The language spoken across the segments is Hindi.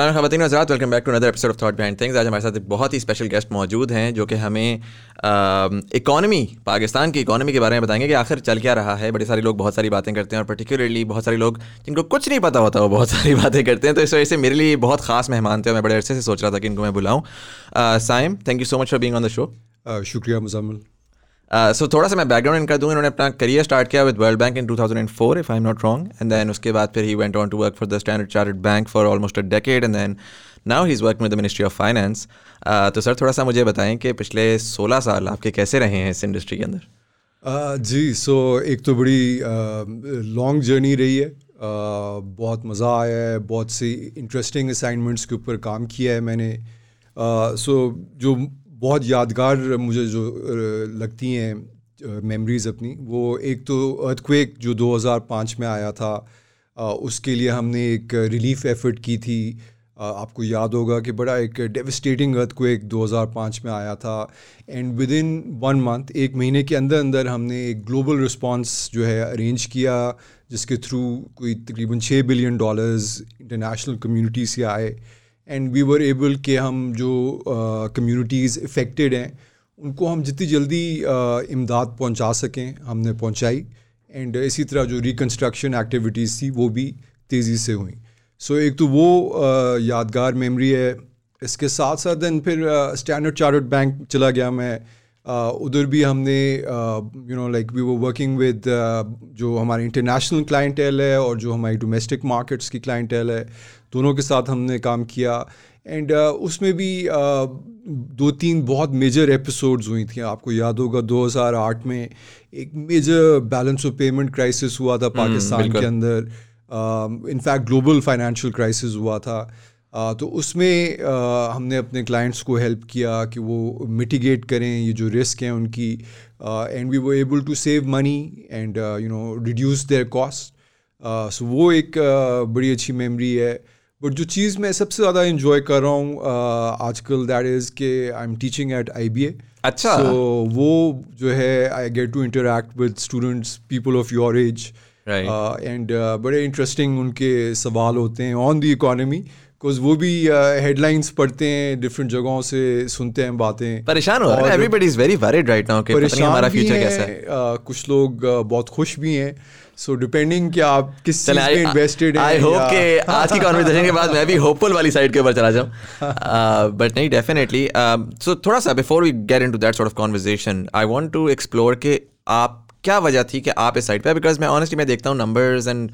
खवतिन हजरात welcome back to another episode of thought behind things आज हमारे साथ एक बहुत ही स्पेशल गेस्ट मौजूद हैं, जो कि हमें इकॉनमी पाकिस्तान की इकॉनमी के बारे में बताएँगे कि आखिर चल क्या रहा है। बड़े सारे लोग बहुत सारी बातें करते हैं और पर्टिकुलरली बहुत सारे लोग जिनको कुछ नहीं पता होता, वो बहुत सारी बातें करते हैं। तो इस वजह से मेरे लिए बहुत खास मेहमान थे मैं बड़े अरसे से सोच रहा था कि इनको मैं बुलाऊँ। Saim thank you so much for being on the show शुक्रिया मुजम्मिल सो uh, थोड़ा सा मैं बैकग्राउंड इनका दूँ। इन्होंने अपना करियर स्टार्ट किया with World Bank in 2004 if I am not wrong and then उसके बाद फिर he went on to work for the Standard Chartered Bank for almost a decade and then now he is work with the Ministry of Finance तो सर थोड़ा सा मुझे बताएँ कि पिछले 16 साल आपके कैसे रहे हैं इस इंडस्ट्री के अंदर? Uh, जी सो एक तो बड़ी लॉन्ग uh, जर्नी रही है। बहुत मज़ा आया है बहुत सी इंटरेस्टिंग असाइनमेंट्स के ऊपर काम किया है मैंने। सो जो बहुत यादगार मुझे जो लगती हैं मेमोरीज़ अपनी। वो एक तो अर्थक्वेक जो 2005 में आया था उसके लिए हमने एक रिलीफ एफर्ट की थी। आपको याद होगा कि बड़ा एक डेविस्टेटिंग अर्थक्वेक 2005 में आया था। And within one month एक महीने के अंदर अंदर हमने एक ग्लोबल रिस्पांस जो है अरेंज किया, जिसके थ्रू कोई तकरीबन छः बिलियन डॉलर्स इंटरनेशनल कम्युनिटी से आए। एंड वी वर एबल के हम जो कम्युनिटीज़ इफ़ेक्टेड हैं उनको हम जितनी जल्दी इमदाद पहुँचा सकें हमने पहुंचाई। एंड इसी तरह जो रिकन्स्ट्रक्शन एक्टिविटीज़ थी वो भी तेज़ी से हुई। सो so, एक तो वो uh, यादगार मेमोरी है। इसके साथ साथ दिन फिर स्टैंडर्ड चार्टर्ड बैंक चला गया मैं। उधर भी हमने you know like we were working with जो हमारे इंटरनेशनल क्लाइंटेल है और जो हमारी डोमेस्टिक मार्केट्स की क्लाइंटेल है दोनों के साथ हमने काम किया। एंड uh, उसमें भी uh, दो तीन बहुत मेजर एपिसोड्स हुई थी। आपको याद होगा 2008 में एक major balance of payment crisis हुआ था hmm, पाकिस्तान के अंदर। इनफैक्ट ग्लोबल फाइनेंशियल क्राइसिस हुआ था। uh, तो उसमें हमने अपने क्लाइंट्स को हेल्प किया कि वो मिटिगेट करें ये जो रिस्क हैं उनकी and we were able to save money and you know reduce their cost so वो एक uh, बड़ी अच्छी मेमोरी है। बट जो चीज़ मैं सबसे ज़्यादा इन्जॉय कर रहा हूँ uh, आजकल दैट इज़ के I am teaching at I B A अच्छा। सो so, वो जो है I get to interact with students people of your age and बड़े इंटरेस्टिंग उनके सवाल होते हैं ऑन द इकोनॉमी बिकॉज़ वो भी हेडलाइंस uh, पढ़ते हैं डिफरेंट जगहों से सुनते हैं बातें। परेशान हो रहे हैं everybody is very worried right now कि हमारा फ्यूचर कैसा है। uh, कुछ लोग uh, बहुत खुश भी हैं। सो डिपेंडिंग कि आप किस चीज़ में इन्वेस्टेड हैं आई होप कि आज की कन्वर्सेशन के बाद मैं भी होपफुल वाली साइड के ऊपर चला जाऊँ। बट नहीं डेफिनेटली सो थोड़ा सा before we get into that sort of conversation I want to explore कि आप क्या वजह थी कि आप इस साइड पे बिकॉज़ मैं ऑनेस्टली मैं देखता हूँ numbers and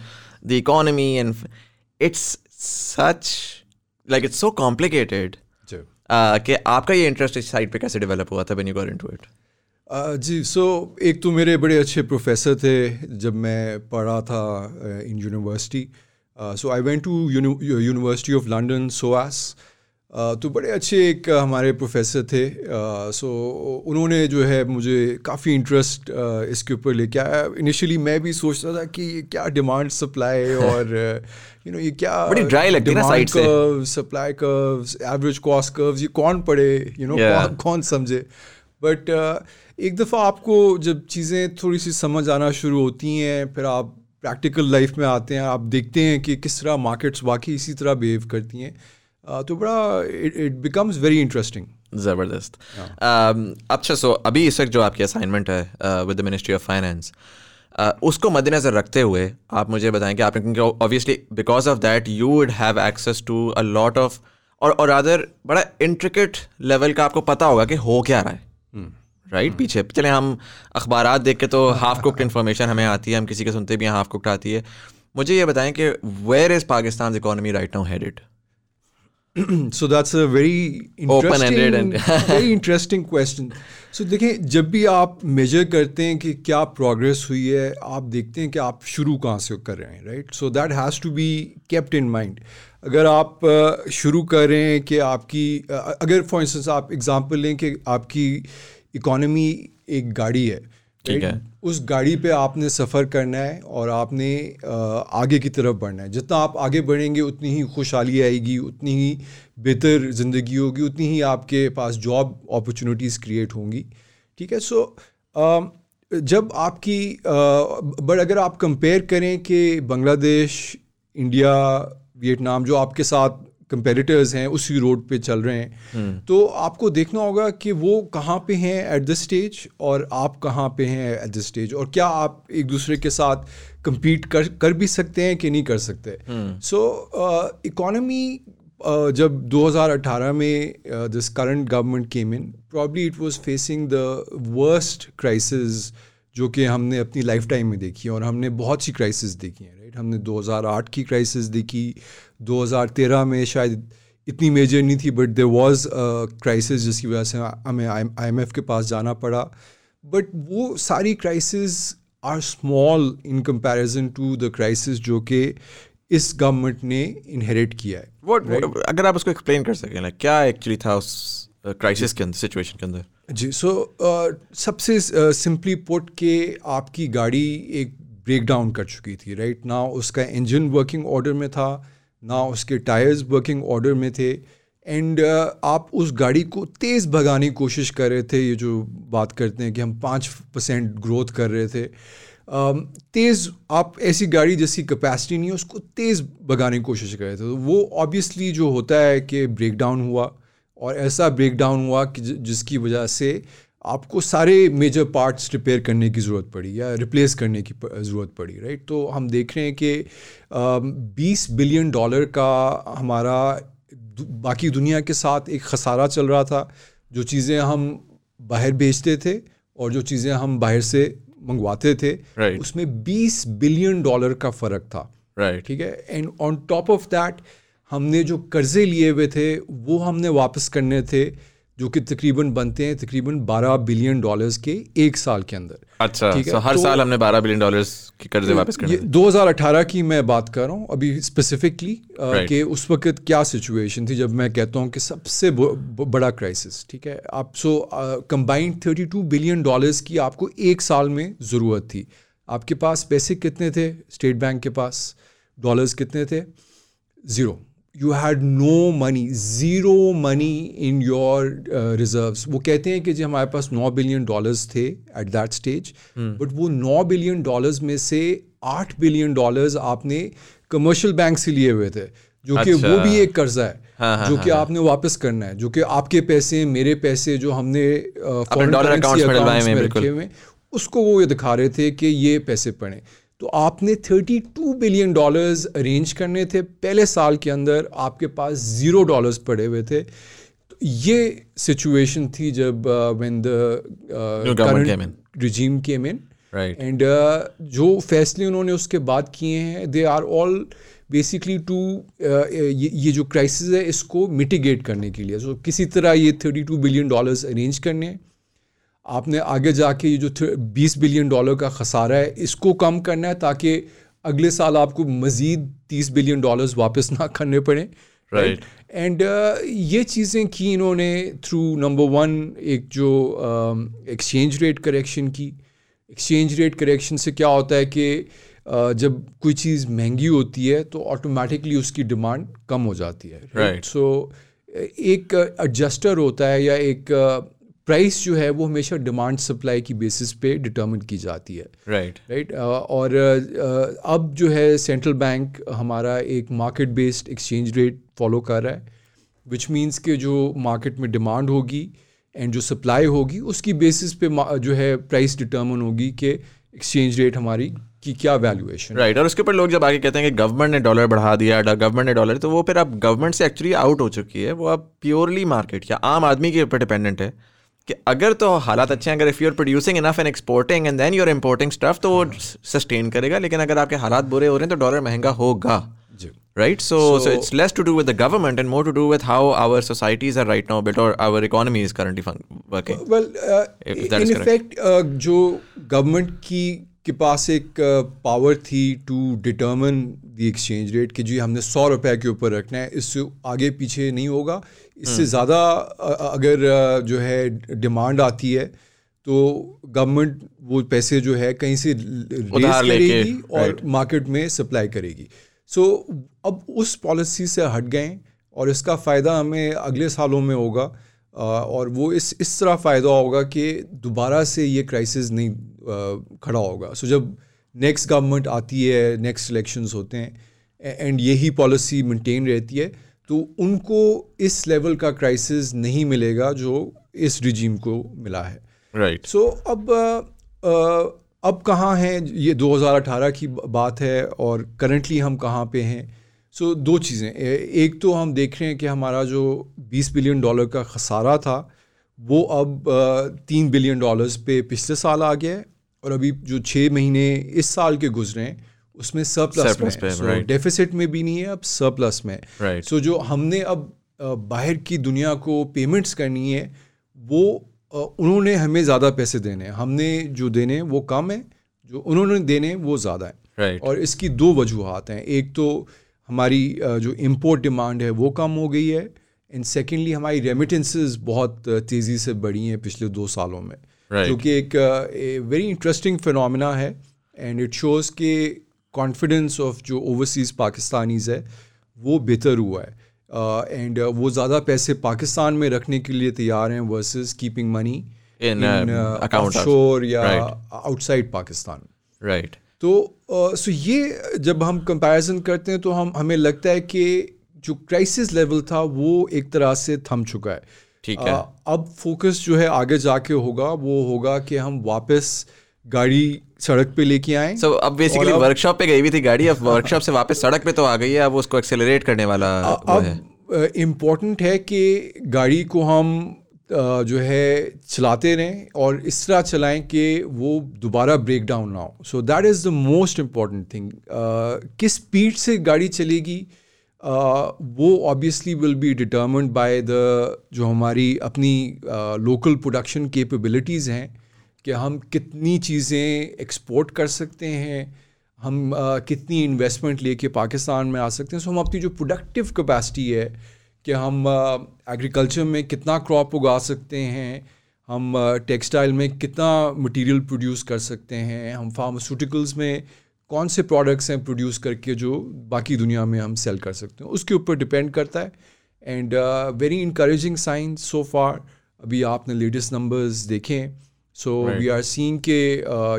the economy and it's such it's so complicated uh, कि आपका ये इंटरेस्ट इस साइड पे कैसे डेवलप हुआ था when you got into it ji so एक तो मेरे बड़े अच्छे प्रोफेसर थे जब मैं पढ़ा था in university so I went to University of London SOAS तो बड़े अच्छे एक हमारे प्रोफेसर थे। सो उन्होंने जो है मुझे काफ़ी इंटरेस्ट इसके ऊपर लेके आया। इनिशियली मैं भी सोचता था कि ये क्या डिमांड सप्लाई और यू नो ये क्या बड़ी ड्राई लगती है ना साइड से। Supply curves average cost curves ये कौन पढ़े यू नो कौन कौन समझे? बट एक दफ़ा आपको जब चीज़ें थोड़ी सी समझ आना शुरू होती हैं फिर आप प्रैक्टिकल लाइफ में आते हैं आप देखते हैं कि किस तरह मार्केट्स वाकई इसी तरह बिहेव करती हैं। तो बड़ा इट बिकम्स वेरी इंटरेस्टिंग ज़बरदस्त। अच्छा सो अभी इस वक्त जो आपकी असाइनमेंट है with the Ministry of Finance उसको मद्देनज़र रखते हुए आप मुझे बताएँ कि आपने क्योंकि obviously because of that you would have access to a lot of और और अदर बड़ा इंट्रिकेट लेवल का आपको पता होगा कि हो क्या रहा है। Right hmm. पीछे चले हम अखबार देख के तो हाफ़ कुकड इन्फॉर्मेशन हमें आती है हम किसी के सुनते भी हैं हाफ़ कुकड आती है। मुझे ये बताएँ कि where is Pakistan economy right now headed so that's a very interesting and very interesting question. So देखें जब भी आप मेजर करते हैं कि क्या प्रोग्रेस हुई है आप देखते हैं कि आप शुरू कहाँ से कर रहे हैं right so that has to be kept in mind अगर आप शुरू कर रहे हैं कि आपकी अगर फॉर इंस्टेंस आप एग्जांपल लें कि आपकी इकोनॉमी एक गाड़ी है ठीक है। उस गाड़ी पे आपने सफ़र करना है और आपने आगे की तरफ़ बढ़ना है। जितना आप आगे बढ़ेंगे उतनी ही खुशहाली आएगी उतनी ही बेहतर ज़िंदगी होगी उतनी ही आपके पास जॉब अपॉर्चुनिटीज़ क्रिएट होंगी। ठीक है? सो जब आपकी बट अगर आप कंपेयर करें कि बांग्लादेश इंडिया वियतनाम जो आपके साथ कंपेटिटर्स हैं उसी रोड पे चल रहे हैं। तो आपको देखना होगा कि वो कहाँ पे हैं एट दिस स्टेज और आप कहाँ पे हैं एट दिस स्टेज और क्या आप एक दूसरे के साथ compete कर कर भी सकते हैं कि नहीं कर सकते। सो इकोनॉमी Uh, जब 2018 में this current government came in probably it was facing the worst crisis जो कि हमने अपनी लाइफ टाइम में देखी है और हमने बहुत सी क्राइसिस देखी हैं राइट हमने 2008 की क्राइसिस देखी 2013 में शायद इतनी मेजर नहीं थी बट देर वॉज़ क्राइसिस जिसकी वजह से हमें आई एम एफ़ के पास जाना पड़ा बट वो सारी crisis are small in comparison to the crisis जो कि इस गवर्नमेंट ने इनहेरिट किया है What, right? अगर आप उसको एक्सप्लेन कर सकें like, क्या एक्चुअली था उस क्राइसिस के अंदर सिचुएशन के अंदर। जी सो uh, सबसे सिंपली uh, पुट के आपकी गाड़ी एक ब्रेक डाउन कर चुकी थी राइट right? ना उसका इंजन वर्किंग ऑर्डर में था ना उसके टायर्स वर्किंग ऑर्डर में थे। एंड uh, आप उस गाड़ी को तेज़ भगाने की कोशिश कर रहे थे ये जो बात करते हैं कि हम पाँच परसेंट ग्रोथ कर रहे थे। Um, तेज़ आप ऐसी गाड़ी जिसकी कैपेसिटी नहीं है उसको तेज़ भगाने की कोशिश कर रहे थे। तो वो ऑब्वियसली जो होता है कि ब्रेक डाउन हुआ। और ऐसा ब्रेक डाउन हुआ कि जिसकी वजह से आपको सारे मेजर पार्ट्स रिपेयर करने की ज़रूरत पड़ी या रिप्लेस करने की ज़रूरत पड़ी राइट तो हम देख रहे हैं कि बीस बिलियन डॉलर का हमारा बाकी दुनिया के साथ एक खसारा चल रहा था जो चीज़ें हम बाहर बेचते थे और जो चीज़ें हम बाहर से मंगवाते थे right. उसमें 20 बिलियन डॉलर का फ़र्क था right. ठीक है and on top of that हमने जो कर्जे लिए हुए थे वो हमने वापस करने थे जो कि तकरीबन बनते हैं तकरीबन 12 बिलियन डॉलर्स के एक साल के अंदर। अच्छा so हर तो, साल हमने 12 बिलियन डॉलर्स के कर्जे वापस करने 2018 की मैं बात कर रहा हूँ अभी स्पेसिफिकली right. कि उस वक्त क्या सिचुएशन थी जब मैं कहता हूँ कि सबसे बड़ा क्राइसिस ठीक है? आप सो कंबाइंड 32 बिलियन डॉलर्स की आपको एक साल में ज़रूरत थी। आपके पास पैसे कितने थे? स्टेट बैंक के पास डॉलर्स कितने थे? Zero you had no money zero money in your reserves वो कहते हैं कि जी हमारे पास नौ बिलियन डॉलर्स थे एट दैट स्टेज बट वो नौ बिलियन डॉलर्स में से आठ बिलियन डॉलर्स आपने कमर्शियल बैंक से लिए हुए थे जो कि अच्छा। वो भी एक कर्जा है हाँ, हाँ, जो कि हाँ, आपने वापस करना है जो कि आपके पैसे मेरे पैसे जो हमने फॉरेन करेंसी में रखे हुए उसको वो ये दिखा रहे थे कि ये पैसे पड़े। तो आपने 32 बिलियन डॉलर्स अरेंज करने थे। पहले साल के अंदर आपके पास ज़ीरो डॉलर्स पड़े हुए थे। तो ये सिचुएशन थी जब when the regime came in and जो फैसले उन्होंने उसके बाद किए हैं they are all basically to ये जो क्राइसिस है इसको मिटिगेट करने के लिए। सो so, किसी तरह ये 32 बिलियन डॉलर्स अरेंज करने हैं। आपने आगे जाके ये जो बीस बिलियन डॉलर का खसारा है इसको कम करना है ताकि अगले साल आपको मज़ीद तीस बिलियन डॉलर्स वापस ना करने पड़े। राइट एंड uh, ये चीज़ें की इन्होंने थ्रू नंबर वन एक जो एक्सचेंज रेट करेक्शन की। एक्सचेंज रेट करेक्शन से क्या होता है कि uh, जब कोई चीज़ महँगी होती है तो ऑटोमेटिकली उसकी डिमांड कम हो जाती है। Right right? सो so, एक एडजस्टर होता है या एक uh, प्राइस जो है वो हमेशा डिमांड सप्लाई की बेसिस पे डिटर्मिन की जाती है right right. Right right? uh, और uh, अब जो है सेंट्रल बैंक हमारा एक market based exchange rate follow कर रहा है विच मीन्स के जो मार्केट में डिमांड होगी एंड जो सप्लाई होगी उसकी बेसिस पे जो है प्राइस डिटर्मन होगी कि एक्सचेंज रेट हमारी की क्या वैल्यूएशन राइट right. और उसके ऊपर लोग जब आगे कहते हैं कि गवर्नमेंट ने डॉलर बढ़ा दिया गवर्नमेंट ने डॉलर तो वो फिर अब गवर्नमेंट से एक्चुअली आउट हो चुकी है वो अब प्योरली मार्केट या आम आदमी के ऊपर डिपेंडेंट है अगर तो हालात अच्छे हैं अगर if you are producing enough and exporting and then you are importing stuff तो वो सस्टेन करेगा लेकिन अगर आपके हालात बुरे हो रहे हैं तो डॉलर महंगा होगा right so, so so it's less to do with the government and more to do with how our societies are right now built or our economy is currently working well uh, in effect uh, जो गवर्नमेंट की के पास एक पावर थी to determine the exchange rate कि जी हमने सौ रुपए के ऊपर रखना है इससे आगे पीछे नहीं होगा। इससे हम्म। ज़्यादा अगर जो है डिमांड आती है तो गवर्नमेंट वो पैसे जो है कहीं से रेस करेगी और मार्केट में सप्लाई करेगी। सो so, अब उस पॉलिसी से हट गए और इसका फ़ायदा हमें अगले सालों में होगा और वो इस इस तरह फ़ायदा होगा कि दोबारा से ये क्राइसिस नहीं खड़ा होगा। सो so, जब नेक्स्ट गवर्नमेंट आती है नेक्स्ट इलेक्शंस होते हैं एंड यही पॉलिसी मेंटेन रहती है तो उनको इस लेवल का क्राइसिस नहीं मिलेगा जो इस रिजीम को मिला है। Right right. सो so, अब आ, अब कहाँ हैं? ये 2018 की बात है और करंटली हम कहाँ पे हैं? सो so, दो चीज़ें। एक तो हम देख रहे हैं कि हमारा जो 20 बिलियन डॉलर का खसारा था वो अब तीन बिलियन डॉलर्स पे पिछले साल आ गया है। और अभी जो छः महीने इस साल के गुजरे हैं उसमें सरप्लस में पे, so, right. डेफिसिट में भी नहीं है अब सरप्लस में सो right. so, जो हमने अब बाहर की दुनिया को पेमेंट्स करनी है वो उन्होंने हमें ज़्यादा पैसे देने हैं। हमने जो देने वो कम है जो उन्होंने देने वो ज़्यादा है। Right. और इसकी दो वजूहत हैं। एक तो हमारी जो इम्पोर्ट डिमांड है वो कम हो गई है। एंड सेकेंडली हमारी रेमिटेंसेस बहुत तेज़ी से बढ़ी हैं पिछले दो सालों में। Right. जो कि एक वेरी इंटरेस्टिंग फिनमिना है एंड इट शोज़ के कॉन्फिडेंस ऑफ़ जो ओवरसीज़ पाकिस्तानीज़ है वो बेहतर हुआ है। एंड uh, uh, वो ज़्यादा पैसे पाकिस्तान में रखने के लिए तैयार हैं versus keeping money in account शोर या आउटसाइड पाकिस्तान। राइट तो सो ये जब हम कंपैरिजन करते हैं तो हम हमें लगता है कि जो क्राइसिस लेवल था वो एक तरह से थम चुका है। ठीक है। अब फोकस जो है आगे जाके होगा वो होगा कि हम वापस गाड़ी सड़क पे लेके आए। So, अब बेसिकली वर्कशॉप पे गई हुई थी गाड़ी अब वर्कशॉप से वापस सड़क पे तो आ गई है अब उसको एक्सेलरेट करने वाला अब इम्पोर्टेंट है कि गाड़ी को हम जो है चलाते रहें और इस तरह चलाएँ कि वो दोबारा ब्रेक डाउन ना हो। So that is the most important thing किस स्पीड से गाड़ी चलेगी वो obviously will be determined by the जो हमारी अपनी लोकल प्रोडक्शन कैपेबिलिटीज़ हैं कि हम कितनी चीज़ें एक्सपोर्ट कर सकते हैं हम आ, कितनी इन्वेस्टमेंट लेके पाकिस्तान में आ सकते हैं। सो हम अपनी जो प्रोडक्टिव कैपेसिटी है कि हम एग्रीकल्चर में कितना क्रॉप उगा सकते हैं हम टेक्सटाइल में कितना मटेरियल प्रोड्यूस कर सकते हैं हम फार्मास्यूटिकल्स में कौन से प्रोडक्ट्स हैं प्रोड्यूस करके जो बाकी दुनिया में हम सेल कर सकते हैं। उसके ऊपर डिपेंड करता है। And very encouraging signs so far अभी आपने लेटेस्ट नंबर्स देखें सो वी आर सीइंग के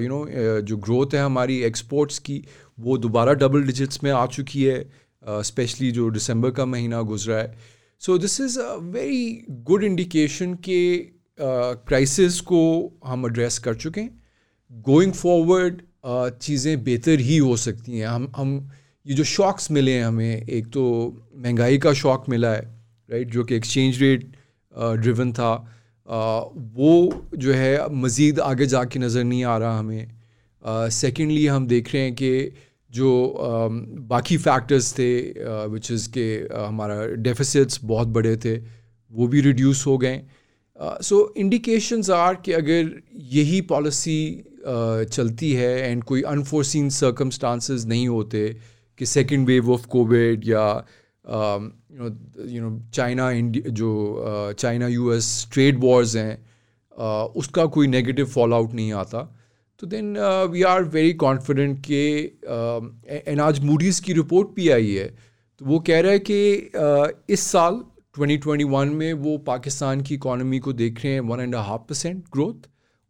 यू नो जो ग्रोथ है हमारी एक्सपोर्ट्स की वो दोबारा डबल डिजिट्स में आ चुकी है। स्पेशली uh, जो दिसंबर का महीना गुजरा है। So this is a very good indication के क्राइसिस uh, को हम एड्रेस कर चुके हैं। गोइंग फॉरवर्ड चीज़ें बेहतर ही हो सकती हैं। हम हम, ये जो शॉक्स मिले हैं हमें, एक तो महँगाई का शॉक मिला है राइट जो कि एक्सचेंज रेट ड्रिवन था। वो जो है, मज़ीद आगे जा के नज़र नहीं आ रहा हमें। सेकेंडली हम देख रहे हैं कि जो बाकी फैक्टर्स थे विच इज़ के हमारा डेफिसिट्स बहुत बड़े थे, वो भी रिड्यूस हो गए। सो इंडिकेशंस आर कि अगर यही पॉलिसी चलती है एंड कोई अनफोर्सिन सर्कमस्टांसेस नहीं होते कि सेकेंड वेव ऑफ़ कोविड या यू नो चाइना जो China U S trade wars हैं उसका कोई नेगेटिव फॉल आउट नहीं आता। तो then we are very confident कि एंड आज मूडीज़ की रिपोर्ट भी आई है। तो वो कह रहा है कि uh, इस साल 2021 में वो पाकिस्तान की इकॉनमी को देख रहे हैं one and half percent growth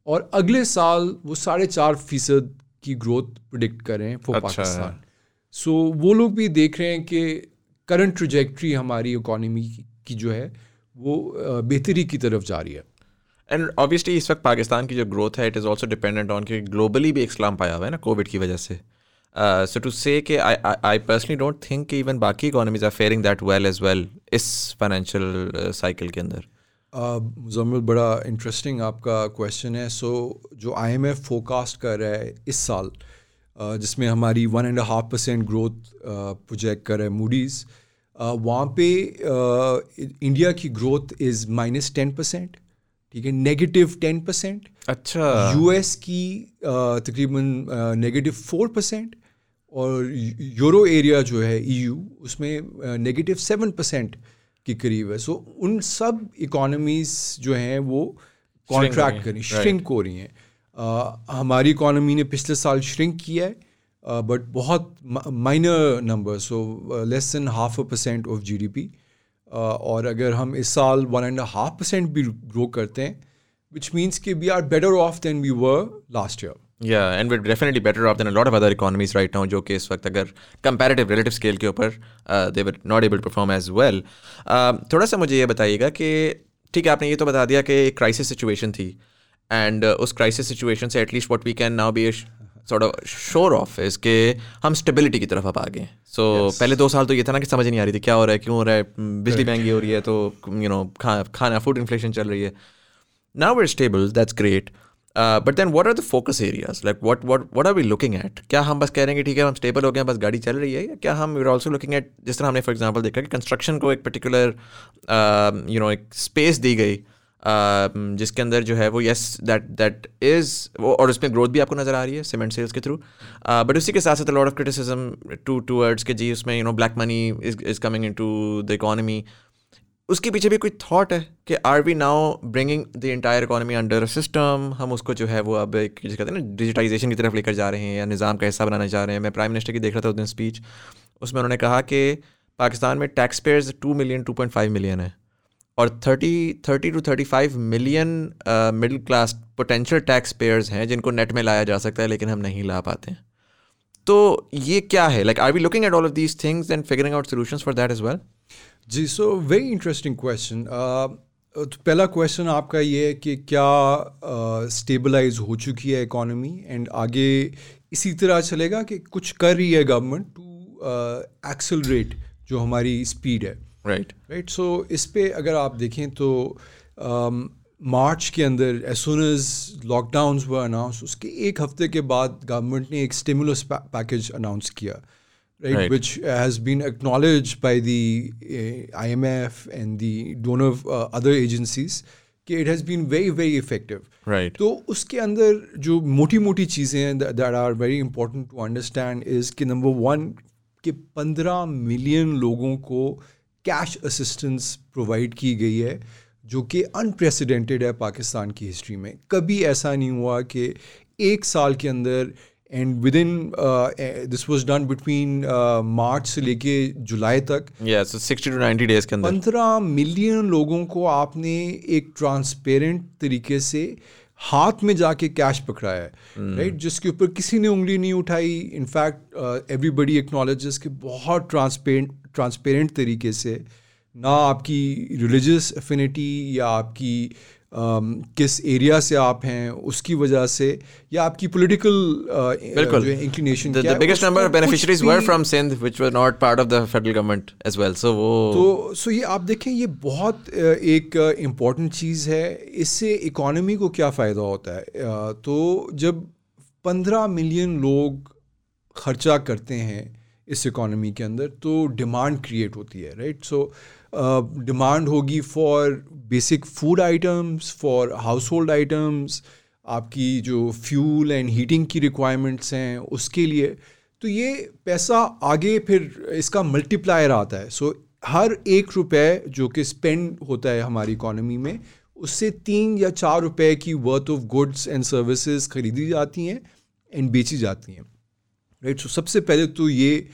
और अगले साल वो साढ़े चार फ़ीसद की ग्रोथ प्रिडिक्ट कर रहे हैं फॉर अच्छा पाकिस्तान। सो so, वो लोग भी देख रहे हैं कि करंट ट्रजेक्ट्री हमारी इकोनॉमी की जो है वो बेहतरी की तरफ़ जा रही है। एंड ऑब्वियसली इस वक्त पाकिस्तान की जो ग्रोथ है it is also dependent on कि ग्लोबली भी एक स्लाम पाया हुआ है ना कोविड की वजह से। सो टू से कि I I personally don't think कि इवन बाकी economies are faring that well as well इस फाइनेंशियल साइकिल के अंदर। मुजम्मिल बड़ा इंटरेस्टिंग आपका क्वेश्चन है। सो जो आई एम एफ़ फोकास्ट कर रहा है इस साल जिसमें हमारी one and half percent growth project कर रहे मूडीज़ वहाँ पे इंडिया की growth is minus ten percent ठीक है? नेगेटिव टेन परसेंट अच्छा। यूएस की तकरीबन नेगेटिव फोर परसेंट और यूरो एरिया जो है ईयू e उसमें नेगेटिव सेवन परसेंट के करीब है। सो so, उन सब इकोनॉमीज़ जो हैं वो कॉन्ट्रैक्ट करी श्रिंक हो रही हैं। हमारी इकॉनमी ने पिछले साल श्रिंक किया है बट बहुत minor number so less than half a percent of GDP और अगर हम इस साल वन एंड हाफ़ परसेंट भी ग्रो करते हैं विच मीन्स कि we are better off than we were last year या and we're definitely better off than lot of other economies right now जो कि इस वक्त अगर कंपैरेटिव रिलेटिव स्केल के ऊपर they were not able perform as well थोड़ा सा मुझे ये बताइएगा कि ठीक है आपने ये तो बता दिया कि एक क्राइसिस सिचुएशन थी एंड uh, उस क्राइसिस सिचुएशन से at least what we can now be sort of sure of is के हम स्टेबिलिटी की तरफ़ अब आ गए सो yes. पहले दो साल तो ये था ना कि समझ नहीं आ रही थी क्या हो रहा है क्यों हो रहा है बिजली महँगी हो रही है तो यू नो खा खाना फ़ूड इन्फ्लेशन चल रही है। Now we're stable that's great but then what are the focus areas like what what what are we looking at क्या हम बस कह रहे हैं कि ठीक है हम स्टेबल हो गए बस गाड़ी चल रही है? या क्या हम वीर ऑल्सो लुकिंग एट जिस तरह हमने फॉर एग्ज़ाम्पल देखा कि कंस्ट्रक्शन को एक पर्टिकुलर यू नो एक स्पेस दी गई uh, जिसके अंदर जो है वो येस दैट दैट इज़ वो और उसमें ग्रोथ भी आपको नज़र आ रही है सीमेंट सेल्स के थ्रू बट उसी के साथ साथ lot of criticism to towards के जी उसमें you know black money is is coming into the economy उसके पीछे भी कोई थॉट है कि are we now bringing the entire economy under system हम उसको जो है वो अब एक, जिसे कहते हैं ना डिजिटाइजेशन की तरफ़ लेकर जा रहे हैं या निज़ाम का हिस्सा बनाना चाह रहे हैं। मैं प्राइम मिनिस्टर की देख रहा था उस दिन स्पीच उसमें उन्होंने कहा कि पाकिस्तान में tax payers two million two point five million है और thirty thirty two thirty five million middle class potential tax payers हैं जिनको नेट में लाया जा सकता है लेकिन हम नहीं ला पाते हैं। तो ये क्या है? Like are we looking at all of these things and figuring out solution for that is well ji so very interesting question तो पहला क्वेश्चन आपका ये है कि क्या स्टेबलाइज uh, हो चुकी है इकोनॉमी एंड आगे इसी तरह चलेगा कि कुछ कर रही है गवर्नमेंट टू एक्सलरेट जो हमारी स्पीड है। राइट राइट सो इस पर अगर आप देखें तो मार्च um, के अंदर एज सुन एज लॉकडाउन हुआ अनाउंस उसके एक हफ़्ते के बाद गवर्नमेंट ने एक स्टिमुलस पैकेज अनाउंस किया। Right, right, which has been acknowledged by the uh, IMF and the donor uh, other agencies कि it has been very very effective right तो उसके अंदर जो मोटी मोटी चीज़ें हैं that are very important to understand is कि नंबर वन कि पंद्रह मिलियन लोगों को कैश असिस्टेंस प्रोवाइड की गई है जो कि अनप्रेसिडेंटेड है पाकिस्तान की हिस्ट्री में कभी ऐसा नहीं हुआ कि एक साल के अंदर and within this was done between March से लेके जुलाई तक। सिक्सटी टू नाइन्टी डेज़ के अंदर। पंद्रह मिलियन लोगों को आपने एक ट्रांसपेरेंट तरीके से हाथ में जाके कैश पकड़ाया है। Right hmm. जिसके ऊपर किसी ने उंगली नहीं उठाई। इनफैक्ट एवरीबडी एक्नॉलेजेस कि बहुत ट्रांसपेरेंट ट्रांसपेरेंट तरीके से ना आपकी रिलीजियस एफिनिटी या आपकी Um, किस एरिया से आप हैं उसकी वजह से या आपकी political inclination the biggest number of beneficiaries were from Sindh which were not part of the federal government as well so वो तो सो ये आप देखें ये बहुत एक इंपॉर्टेंट चीज़ है। इससे इकोनॉमी को क्या फ़ायदा होता है? तो जब पंद्रह मिलियन लोग खर्चा करते हैं इस इकोनॉमी के अंदर तो डिमांड क्रिएट होती है राइट सो डिमांड होगी for basic food items for household items आपकी जो फ्यूल एंड हीटिंग की रिक्वायरमेंट्स हैं उसके लिए। तो ये पैसा आगे फिर इसका मल्टीप्लायर आता है। सो so, हर एक रुपए जो कि स्पेंड होता है हमारी इकोनॉमी में उससे तीन या चार रुपए की worth of goods and services खरीदी जाती हैं एंड बेची जाती हैं। राइट सो सबसे पहले तो ये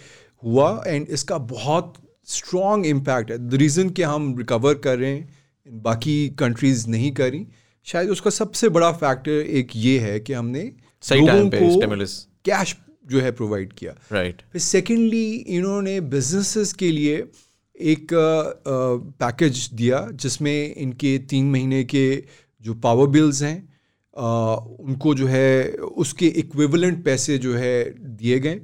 हुआ एंड इसका बहुत स्ट्रॉन्ग इम्पैक्ट है द रीज़न कि हम रिकवर कर रहे हैं बाकी कंट्रीज़ नहीं करी शायद उसका सबसे बड़ा फैक्टर एक ये है कि हमने सही टाइम पे स्टिमुलस कैश जो है प्रोवाइड किया। Right right. फिर सेकेंडली इन्होंने बिजनेसेस के लिए एक पैकेज uh, दिया जिसमें इनके तीन महीने के जो पावर बिल्स हैं uh, उनको जो है उसके इक्विवेलेंट पैसे जो है दिए गए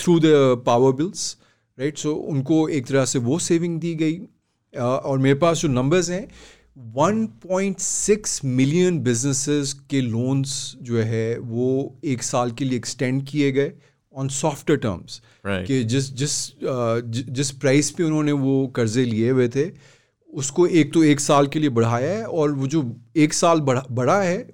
through the power bills right so उनको एक तरह से वो सेविंग दी गई। और मेरे पास जो नंबर्स हैं 1.6 मिलियन बिजनेसेस के लोन्स जो है वो एक साल के लिए एक्सटेंड किए गए ऑन सॉफ्टर टर्म्स कि जिस जिस जिस प्राइस पे उन्होंने वो कर्जे लिए हुए थे उसको एक तो एक साल के लिए बढ़ाया है और वो जो एक साल बढ़ा बढ़ा है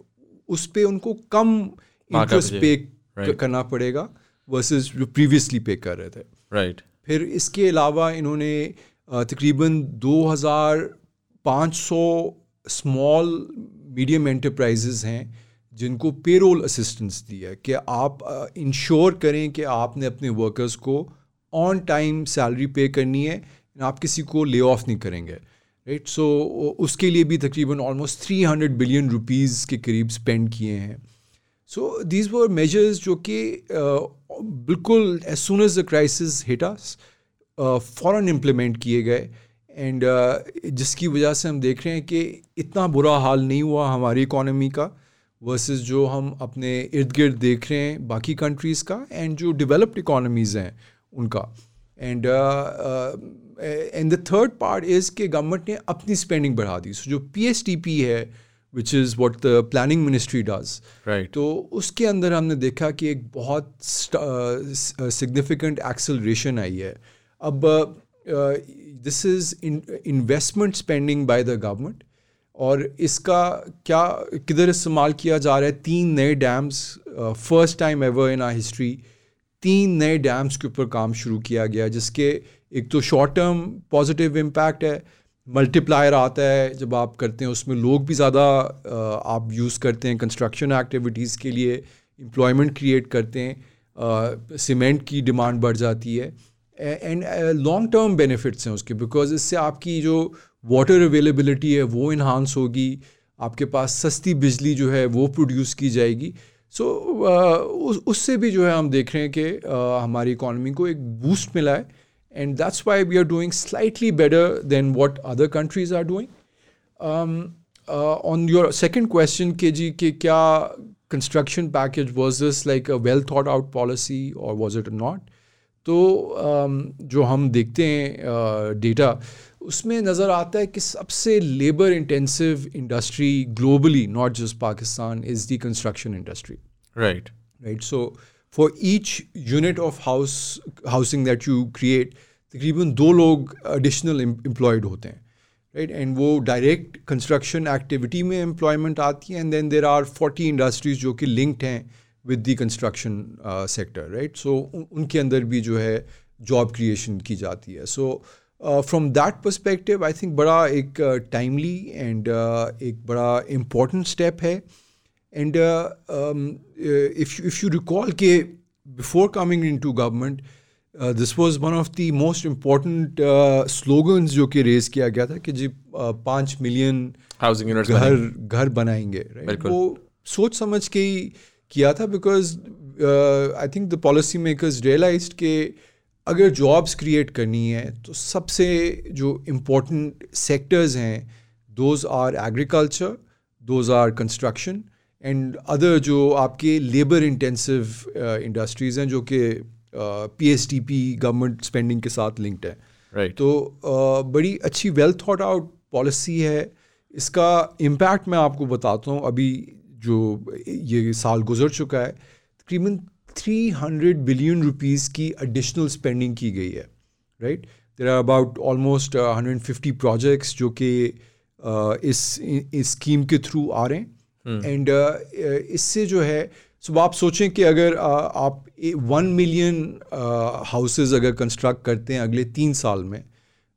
उस पर उनको कम इंटरेस्ट पे right. करना पड़ेगा वर्सेस जो प्रीवियसली पे कर रहे थे। Right right. फिर इसके अलावा इन्होंने तकरीबन 2500 स्मॉल मीडियम एंटरप्राइजेज हैं जिनको पेरोल असिस्टेंस दिया कि आप इंश्योर करें कि आपने अपने वर्कर्स को ऑन टाइम सैलरी पे करनी है आप किसी को ले ऑफ़ नहीं करेंगे राइट? सो so, उसके लिए भी तकरीबन ऑलमोस्ट 300 बिलियन रुपीज़ के करीब स्पेंड किए हैं। सो दीज वर मेजर्स जो कि बिल्कुल as soon as the crisis hit us फ़ौर इम्प्लीमेंट किए गए। एंड uh, जिसकी वजह से हम देख रहे हैं कि इतना बुरा हाल नहीं हुआ हमारी इकोनॉमी का वर्सेस जो हम अपने इर्द गिर्द देख रहे हैं बाकी कंट्रीज़ का एंड जो डेवलप्ड इकोनॉमीज़ हैं उनका। And and the third part is कि गवर्नमेंट ने अपनी स्पेंडिंग बढ़ा दी। सो so, जो पी है which is what the planning ministry does right तो उसके अंदर हमने देखा कि एक बहुत सिग्निफिकेंट एक्सेलरेशन आई है। अब this is investment spending by the government और इसका क्या किधर इस्तेमाल किया जा रहा है? तीन नए dams first time ever in a history तीन नए डैम्स के ऊपर काम शुरू किया गया जिसके एक तो शॉर्ट टर्म पॉजिटिव इम्पैक्ट है मल्टीप्लायर आता है जब आप करते हैं उसमें लोग भी ज़्यादा आप यूज़ करते हैं कंस्ट्रक्शन एक्टिविटीज़ के लिए एम्प्लॉयमेंट क्रिएट करते हैं सीमेंट की डिमांड बढ़ जाती है एंड लॉन्ग टर्म बेनिफिट्स हैं उसके बिकॉज़ इससे आपकी जो वाटर अवेलेबिलिटी है वो इन्हांस होगी आपके पास सस्ती बिजली जो है वो प्रोड्यूस की जाएगी सो so, उससे भी जो है हम देख रहे हैं कि हमारी इकॉनमी को एक बूस्ट मिला है and that's why we are doing slightly better than what other countries are doing on your second question के जी कि क्या construction package was this like a well thought out policy और वॉज इट नॉट तो um, जो हम देखते हैं डेटा uh, उसमें नज़र आता है कि सबसे labour intensive industry globally not just Pakistan is the construction industry right right so for each unit of house housing that you create तकरीबन दो लोग एडिशनल एम्प्लॉयड होते हैं राइट एंड वो डायरेक्ट कंस्ट्रक्शन एक्टिविटी में एम्प्लॉयमेंट आती है and then there are forty industries जो कि लिंक्ड हैं with the construction sector right so उनके अंदर भी जो है जॉब क्रिएशन की जाती है। So from that perspective I think बड़ा एक टाइमली uh, एंड uh, एक बड़ा इम्पोर्टेंट स्टेप है। एंड इफ़ यू रिकॉल के before coming into government this was one of the most important slogans जो कि रेज किया गया था कि जी uh, पाँच मिलियन हाउसिंग यूनिट घर घर बनाएँगे right? वो सोच समझ के ही किया था because I think the policy makers realize के अगर जॉब्स क्रिएट करनी है तो सबसे जो इम्पोर्टेंट सेक्टर्स हैं those are agriculture those are construction and other जो आपके लेबर इंटेंसिव इंडस्ट्रीज़ हैं जो कि P S T P government spending के साथ लिंक्ड है। Right. तो uh, बड़ी अच्छी वेल थॉट आउट पॉलिसी है। इसका इम्पैक्ट मैं आपको बताता हूँ। अभी जो ये साल गुजर चुका है तकरीबन 300 बिलियन रुपीस की एडिशनल स्पेंडिंग की गई है। Right there are about almost 150 projects जो कि uh, इस इस स्कीम के थ्रू आ रहे हैं। And hmm. uh, इससे जो है सो आप सोचें कि अगर आप वन मिलियन हाउसेज अगर कंस्ट्रक्ट करते हैं अगले तीन साल में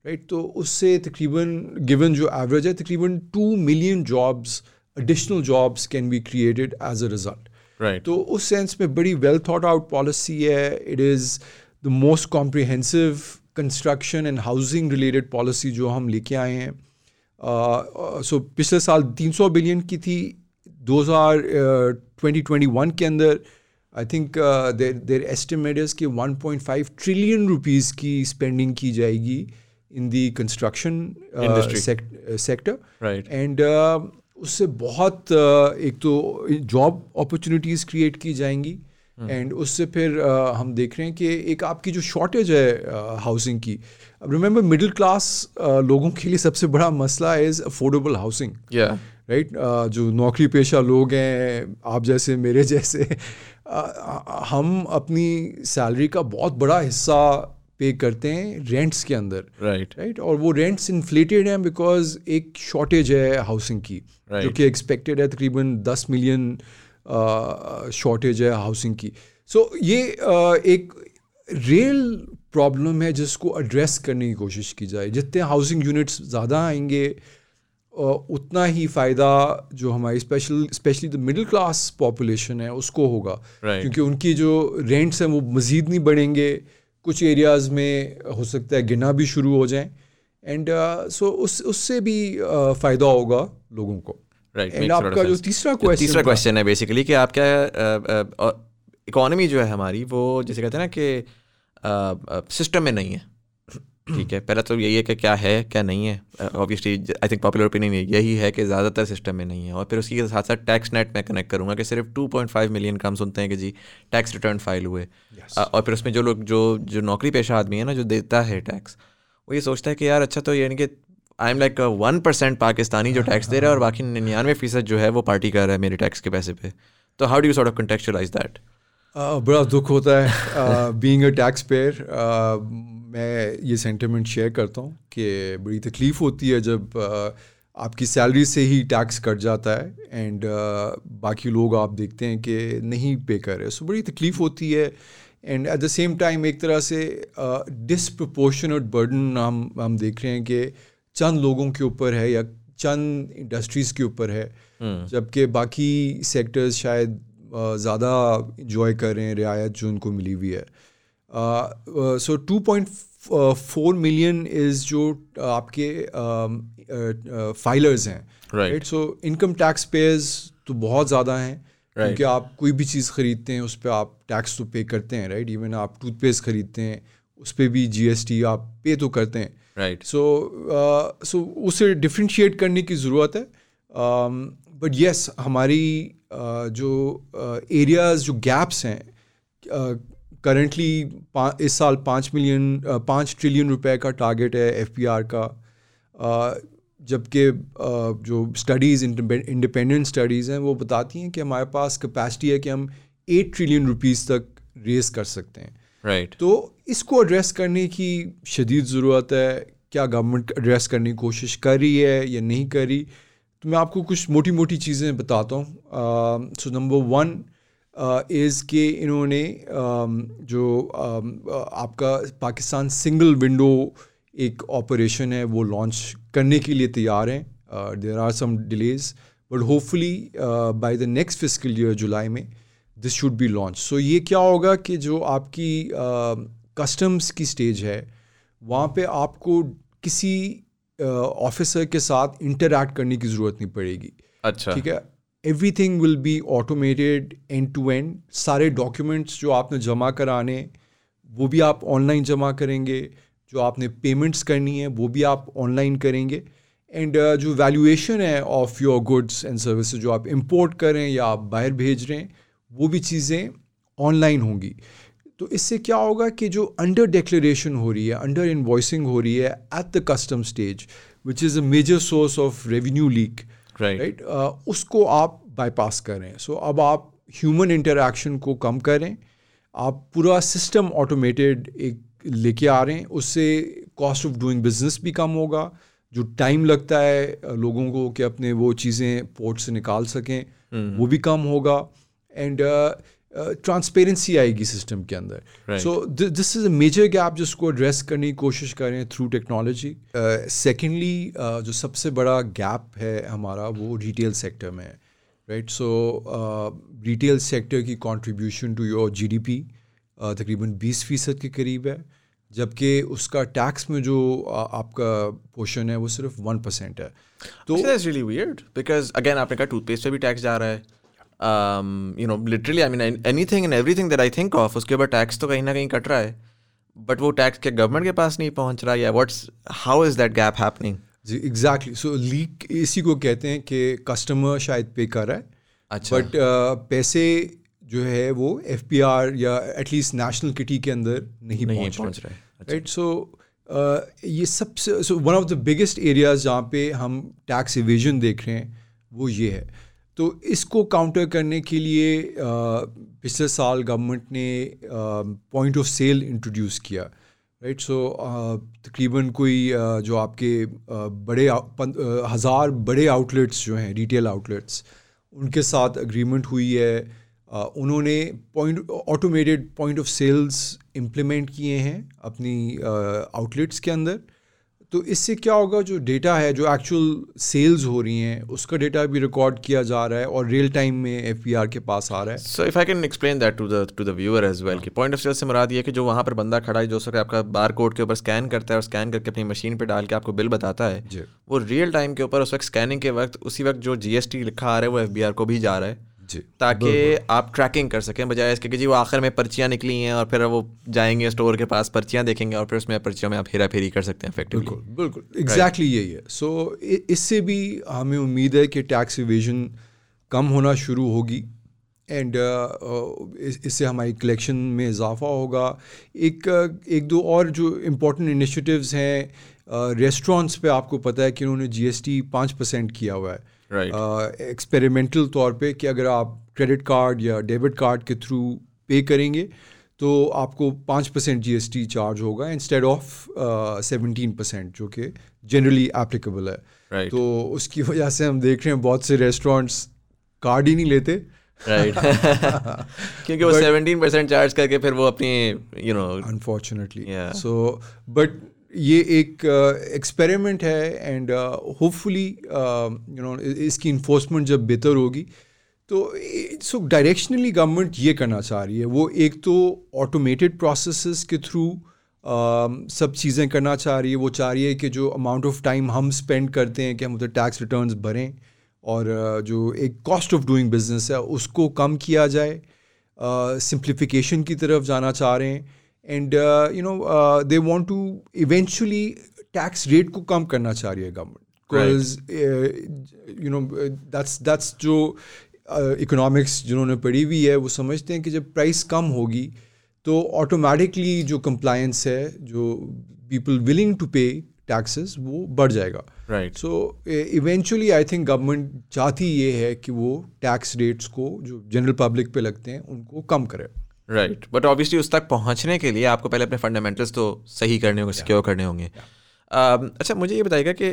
राइट तो उससे तकरीबन गिवन जो एवरेज है तकरीबन two million jobs additional jobs can be created as a result right तो उस सेंस में बड़ी वेल थॉट आउट पॉलिसी है। It is the most comprehensive construction and housing related policy जो हम लेके आए हैं। सो uh, so, पिछले साल 300 बिलियन की थी 2020-21 के अंदर I think there there estimate is कि 1.5 ट्रिलियन रुपीस की स्पेंडिंग की जाएगी in the construction sector and उससे बहुत uh, एक तो जॉब अपॉर्चुनिटीज़ क्रिएट की जाएँगी. And hmm. उससे फिर uh, हम देख रहे हैं कि एक आपकी जो शॉर्टेज है हाउसिंग uh, की. अब रिमेंबर मिडिल क्लास लोगों के लिए सबसे बड़ा मसला इज़ अफोर्डेबल हाउसिंग राइट जो नौकरी पेशा लोग हैं आप जैसे मेरे जैसे हम अपनी सैलरी का बहुत बड़ा हिस्सा पे करते हैं रेंट्स के अंदर। Right right. राइट और वो रेंट्स इन्फ्लेटेड हैं बिकॉज़ एक शॉर्टेज है हाउसिंग की right. जो कि एक्सपेक्टेड है तकरीबन दस मिलियन शॉर्टेज है हाउसिंग की। सो so, ये uh, एक रियल प्रॉब्लम है जिसको एड्रेस करने की कोशिश की जाए। जितने हाउसिंग यूनिट्स ज़्यादा आएँगे uh, उतना ही फ़ायदा जो हमारी special specially the middle class population है उसको होगा। Right. क्योंकि उनकी जो रेंट्स हैं वो मज़ीद नहीं बढ़ेंगे। कुछ एरियाज़ में हो सकता है गिना भी शुरू हो जाएँ। एंड सो uh, so उस उससे भी uh, फ़ायदा होगा लोगों को। Right, आपका जो तीसरा क्वेश्चन तीसरा क्वेश्चन है बेसिकली कि आप क्या इकोनॉमी जो है हमारी वो जैसे कहते हैं ना कि सिस्टम में नहीं है। ठीक है पहला तो यही है कि क्या है क्या नहीं है। Obviously I think popular opinion यही है कि ज़्यादातर सिस्टम में नहीं है। और फिर उसके साथ साथ टैक्स नेट में कनेक्ट करूँगा कि सिर्फ़ 2.5 मिलियन का हम सुनते हैं कि जी टैक्स रिटर्न फ़ाइल हुए। अ, और फिर उसमें जो लोग जो जो नौकरी पेशा आदमी है ना जो देता है टैक्स वो ये सोचता है कि यार अच्छा तो यानी कि I am like one percent Pakistani जो टैक्स दे रहा है और बाकी निन्यानवे फ़ीसद जो है वो पार्टी कर रहा है मेरे टैक्स के पैसे पे। तो how do you sort of contextualize that बड़ा दुख होता है। बीइंग अ टैक्स पेयर मैं ये सेंटिमेंट शेयर करता हूँ कि बड़ी तकलीफ़ होती है जब आपकी सैलरी से ही टैक्स कट जाता है एंड बाकी लोग आप देखते हैं कि नहीं पे कर रहे सो बड़ी तकलीफ़ होती है and at the same time एक तरह से डिसप्रपोर्शनेट बर्डन हम हम देख रहे हैं कि चंद लोगों के ऊपर है या चंद इंडस्ट्रीज़ के ऊपर है। जबकि बाकी सेक्टर्स शायद ज़्यादा इंजॉय कर रहे हैं रियायत जो उनको मिली हुई है। So two point four million is जो uh, आपके फाइलर्स हैं right so income tax payers तो बहुत ज़्यादा हैं right. क्योंकि आप कोई भी चीज़ ख़रीदते हैं उस पर आप टैक्स तो पे करते हैं राइट इवन आप टूथपेस्ट ख़रीदते हैं उस पर भी जीएसटी आप पे तो करते हैं। राइट सो सो उसे डिफ्रेंशिएट करने की ज़रूरत है। बट um, यस हमारी uh, जो एरियाज़ uh, जो गैप्स हैं करंटली इस साल पाँच मिलियन पाँच ट्रिलियन रुपए का टारगेट है एफपीआर का। जबकि जो स्टडीज़ इंडिपेंडेंट स्टडीज़ हैं वो बताती हैं कि हमारे पास कैपेसिटी है कि हम एट ट्रिलियन रुपीज़ तक रेस कर सकते हैं। Right right. तो इसको एड्रेस करने की शदीद ज़रूरत है क्या गवर्नमेंट एड्रेस करने की कोशिश कर रही है या नहीं कर रही? तो मैं आपको कुछ मोटी मोटी चीज़ें बताता हूँ। सो नंबर वन इज़ के इन्होंने um, जो um, आपका पाकिस्तान सिंगल विंडो एक ऑपरेशन है वो लॉन्च करने के लिए तैयार हैं। There are some delays but hopefully by the next fiscal year जुलाई में this should be launch so ये क्या होगा कि जो आपकी कस्टम्स uh, की स्टेज है वहाँ पे आपको किसी ऑफिसर uh, के साथ इंटरैक्ट करने की ज़रूरत नहीं पड़ेगी। अच्छा। ठीक है? Everything will be automated end to end सारे डॉक्यूमेंट्स जो आपने जमा कराने वो भी आप ऑनलाइन जमा करेंगे। जो आपने पेमेंट्स करनी है वो भी आप ऑनलाइन करेंगे। एंड uh, जो वैल्यूएशन है of your goods and services जो आप इंपोर्ट कर या आप बाहर भेज रहे हैं वो भी चीज़ें ऑनलाइन होंगी। तो इससे क्या होगा कि जो अंडर डिक्लेरेशन हो रही है अंडर इन्वॉइसिंग हो रही है at the custom stage which is a major source of revenue leak right right. right? uh, उसको आप बाईपास करें। सो so, अब आप ह्यूमन इंटरेक्शन को कम करें। आप पूरा सिस्टम ऑटोमेटेड एक लेके आ रहे हैं। उससे कॉस्ट ऑफ़ डूइंग बिज़नेस भी कम होगा। जो टाइम लगता है लोगों को कि अपने वो चीज़ें पोर्ट से निकाल सकें वो भी कम होगा। एंड ट्रांसपेरेंसी आएगी सिस्टम के अंदर। So this is a major gap जिसको एड्रेस करने की कोशिश करें थ्रू टेक्नोलॉजी सेकेंडली जो सबसे बड़ा गैप है हमारा वो रिटेल सेक्टर में है। राइट सो रिटेल सेक्टर की कंट्रीब्यूशन टू योर जीडीपी तकरीबन 20 फ़ीसद के करीब है जबकि उसका टैक्स में जो आपका पोर्शन है वो सिर्फ़ वन परसेंट है। तो रियली वियर्ड बिकॉज़ अगेन आपने कहा टूथपेस्ट पे भी टैक्स जा रहा है। You know literally I mean anything and everything that I think of उसके ऊपर टैक्स तो कहीं ना कहीं कट रहा है बट वो टैक्स के गवर्नमेंट के पास नहीं पहुँच रहा या what's how is that gap happening ji exactly so leak इसी को कहते हैं कि कस्टमर शायद पे कर रहा है अच्छा। बट uh, पैसे जो है वो एफ़ पी आर या एटलीस्ट नेशनल किटी के अंदर नहीं, नहीं पहुँच रहे। राइट सो ये सबसे so one of the biggest areas जहाँ पे हम टैक्स इवेजन देख रहे हैं वो ये है। तो इसको काउंटर करने के लिए पिछले साल गवर्नमेंट ने पॉइंट ऑफ़ सेल इंट्रोड्यूस किया राइट सो तकरीबन कोई uh, जो आपके uh, बड़े uh, हज़ार बड़े आउटलेट्स जो हैं रिटेल आउटलेट्स उनके साथ अग्रीमेंट हुई है। Uh, उन्होंने point automated point of sales implement किए हैं अपनी आउटलेट्स uh, के अंदर। तो इससे क्या होगा जो डेटा है जो एक्चुअल सेल्स हो रही हैं उसका डेटा भी रिकॉर्ड किया जा रहा है और रियल टाइम में एफ़ के पास आ रहा है। So if I can explain that to the to the viewer as well कि पॉइंट ऑफ़ सेल से मुराद ये कि जो वहाँ पर बंदा खड़ा है जो सर आपका बार कोड के ऊपर स्कैन करता है और स्कैन करके अपनी मशीन पर डाल के आपको बिल बताता है वो रियल टाइम के ऊपर उस वक्त स्कैनिंग के वक्त उसी वक्त जो जीएसटी लिखा आ रहा है वो एफ़ को भी जा रहा है। ताकि आप ट्रैकिंग कर सकें बजाय इसके कि जी वो आखिर में पर्चियाँ निकली हैं और फिर वो जाएँगे स्टोर के पास पर्चियाँ देखेंगे और फिर उसमें पर्चियों में आप हेरा फेरी कर सकते हैं इफेक्टिवली बिल्कुल बिल्कुल। एग्जैक्टली यही है। सो इससे भी हमें उम्मीद है कि टैक्स इवेजन कम होना शुरू होगी एंड uh, इससे हमारी कलेक्शन में इजाफा होगा। एक एक दो और जो इम्पोर्टेंट इनिशिएटिव्स हैं रेस्टोरेंट्स पे आपको पता है कि उन्होंने जीएसटी एस पाँच परसेंट किया हुआ है। एक्सपेरिमेंटल uh, तौर पे कि अगर आप क्रेडिट कार्ड या डेबिट कार्ड के थ्रू पे करेंगे तो आपको पाँच percent G S T charge होगा इंस्टेड ऑफ़ सेवनटीन परसेंट जो कि जनरली एप्लीकेबल है। Right. तो उसकी वजह से हम देख रहे हैं बहुत से रेस्टोरेंट्स कार्ड ही नहीं लेते। राइट क्योंकि वो सेवनटीन परसेंट चार्ज करके फिर वो अपनी you know unfortunately so but ये एक एक्सपेरिमेंट है एंड होपफुली यू नो इसकी इन्फोर्समेंट जब बेहतर होगी तो सो डायरेक्शनली गवर्नमेंट ये करना चाह रही है। वो एक तो ऑटोमेटेड प्रोसेस के थ्रू सब चीज़ें करना चाह रही है। वो चाह रही है कि जो अमाउंट ऑफ़ टाइम हम स्पेंड करते हैं कि हम उधर टैक्स रिटर्न्स भरें और जो एक कॉस्ट ऑफ़ डूइंग बिज़नेस है, उसको कम किया जाए। सिंप्लीफिकेशन की तरफ़ जाना चाह रहे हैं। And you know they want to eventually tax rate को कम करना चाह रही है government because you know that's that's जो इकोनॉमिक्स uh, जिन्होंने पढ़ी हुई है वो समझते हैं कि जब प्राइस कम होगी तो ऑटोमेटिकली जो कंप्लायंस है जो people willing to pay taxes वो बढ़ जाएगा. Right so eventually I think government चाहती ये है कि वो टैक्स रेट्स को जो जनरल पब्लिक पे लगते हैं उनको कम करे. राइट बट ऑब्वियसली उस तक पहुँचने के लिए आपको पहले अपने फंडामेंटल्स तो सही करने होंगे सिक्योर करने होंगे। Um, अच्छा मुझे ये बताइएगा कि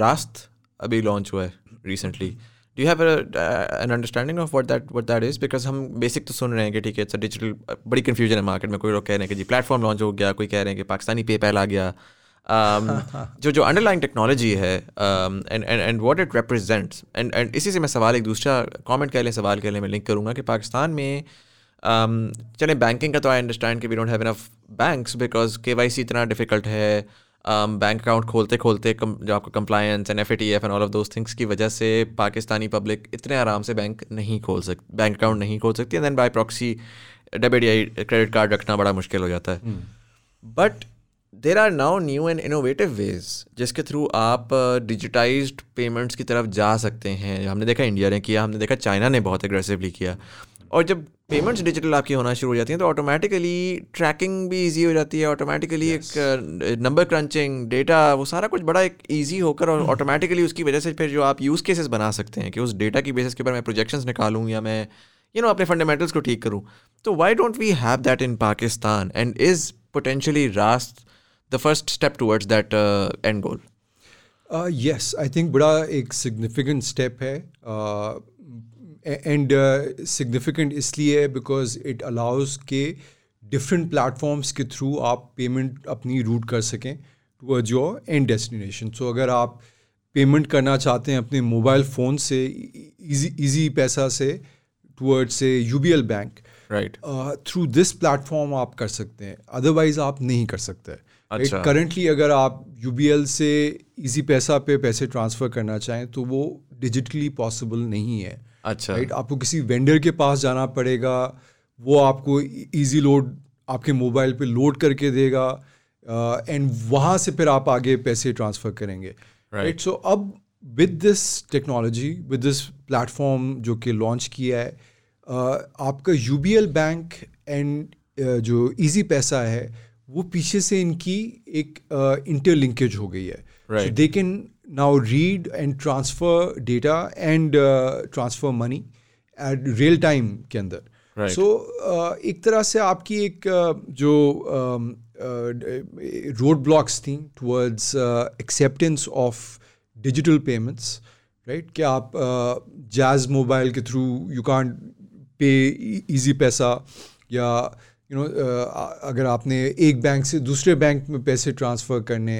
रास्त अभी लॉन्च हुआ है recently do have an understanding of what that what that is because हम बेसिक तो सुन रहे हैं कि ठीक है इट्स डिजिटल बड़ी कन्फ्यूज़न है मार्केट में। कोई लोग कह रहे हैं कि जी प्लेटफॉर्म लॉन्च हो गया कोई कह रहे हैं कि पाकिस्तानी पेपैल आ गया। Um, जो जो अंडरलाइन टेक्नोलॉजी है and and what it represents and and इसी से मैं सवाल एक दूसरा कमेंट कर लें सवाल कर लें मैं लिंक करूँगा कि पाकिस्तान में um, चले बैंकिंग का तो आई अंडरस्टैंड कि we don't have enough banks because K Y C इतना डिफ़िकल्ट है। बैंक um, अकाउंट खोलते खोलते कम, जो आपको compliance and F A T F and all of those things की वजह से पाकिस्तानी पब्लिक इतने आराम से बैंक नहीं खोल सकती बैंक अकाउंट नहीं खोल सकती and then by proxy debit या क्रेडिट कार्ड रखना बड़ा मुश्किल हो जाता है। But there are now new and innovative ways जिसके थ्रू आप डिजिटाइज uh, पेमेंट्स की तरफ़ जा सकते हैं। हमने देखा इंडिया ने किया हमने देखा चाइना ने बहुत एग्रेसिवली किया। और जब पेमेंट्स डिजिटल आपकी होना शुरू हो जाती हैं तो ऑटोमेटिकली ट्रैकिंग भी इजी हो जाती है ऑटोमेटिकली yes. एक नंबर क्रंचिंग डेटा वो सारा कुछ बड़ा एक ईजी होकर और ऑटोमेटिकली hmm. उसकी वजह से फिर जो आप यूज़ केसेस बना सकते हैं कि उस डेटा की बेसिस के ऊपर मैं प्रोजेक्शंस निकालूँ या मैं यू you नो know, अपने फंडामेंटल्स को ठीक करूँ तो why don't we have that in Pakistan and is potentially Raast the first step towards that end goal yes I think बड़ा एक सिग्निफिकेंट स्टेप है uh, एंड सिग्निफिकेंट uh, इसलिए है बिकॉज़ इट अलाउज के डिफरेंट प्लेटफॉर्म्स के थ्रू आप पेमेंट अपनी रूट कर सकें towards your end destination so अगर आप पेमेंट करना चाहते हैं अपने मोबाइल फ़ोन से इजी इजी पैसा से टूवर्ड्स से U B L bank right through this platform आप कर सकते हैं. अदरवाइज़ आप नहीं कर सकते. अच्छा. करंटली अगर आप यू बी एल से इजी पैसा पे पैसे ट्रांसफ़र करना चाहें तो वो डिजिटली पॉसिबल नहीं है. अच्छा। राइट आपको किसी वेंडर के पास जाना पड़ेगा वो आपको इजी लोड आपके मोबाइल पे लोड करके देगा एंड uh, वहाँ से फिर आप आगे पैसे ट्रांसफ़र करेंगे। राइट सो अब with this technology with this platform जो कि लॉन्च किया है uh, आपका यूबीएल बैंक एंड जो इजी पैसा है वो पीछे से इनकी एक इंटरलिंकेज uh, हो गई है। They can now read and transfer data and uh, transfer money at real time के अंदर right. so uh, एक तरह से आपकी एक uh, जो रोड ब्लॉक्स थी towards acceptance of digital payments right कि आप जैज मोबाइल के through you can pay Easypaisa या you you know know, uh, अगर आपने एक बैंक से दूसरे बैंक में पैसे ट्रांसफ़र करने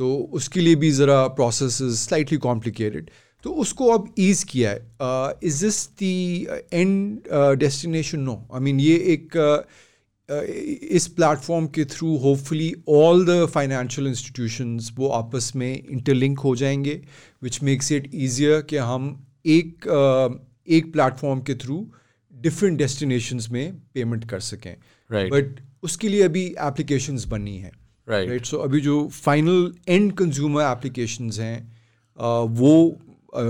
तो उसके लिए भी ज़रा प्रोसेस इज़ स्लाइटली कॉम्प्लिकेटेड तो उसको अब ईज़ किया है। Is this the end destination no I mean ये एक uh, इस प्लेटफॉर्म के through hopefully all the financial institutions वो आपस में इंटरलिंक हो जाएँगे विच मेक्स इट ईजियर कि हम एक uh, एक प्लेटफॉर्म के थ्रू डिफरेंट डेस्टिनेशंस में पेमेंट कर सकें। Right. बट उसके लिए अभी एप्लीकेशंस बननी है। Right. राइट सो अभी जो फाइनल एंड कंज्यूमर एप्लीकेशंस हैं वो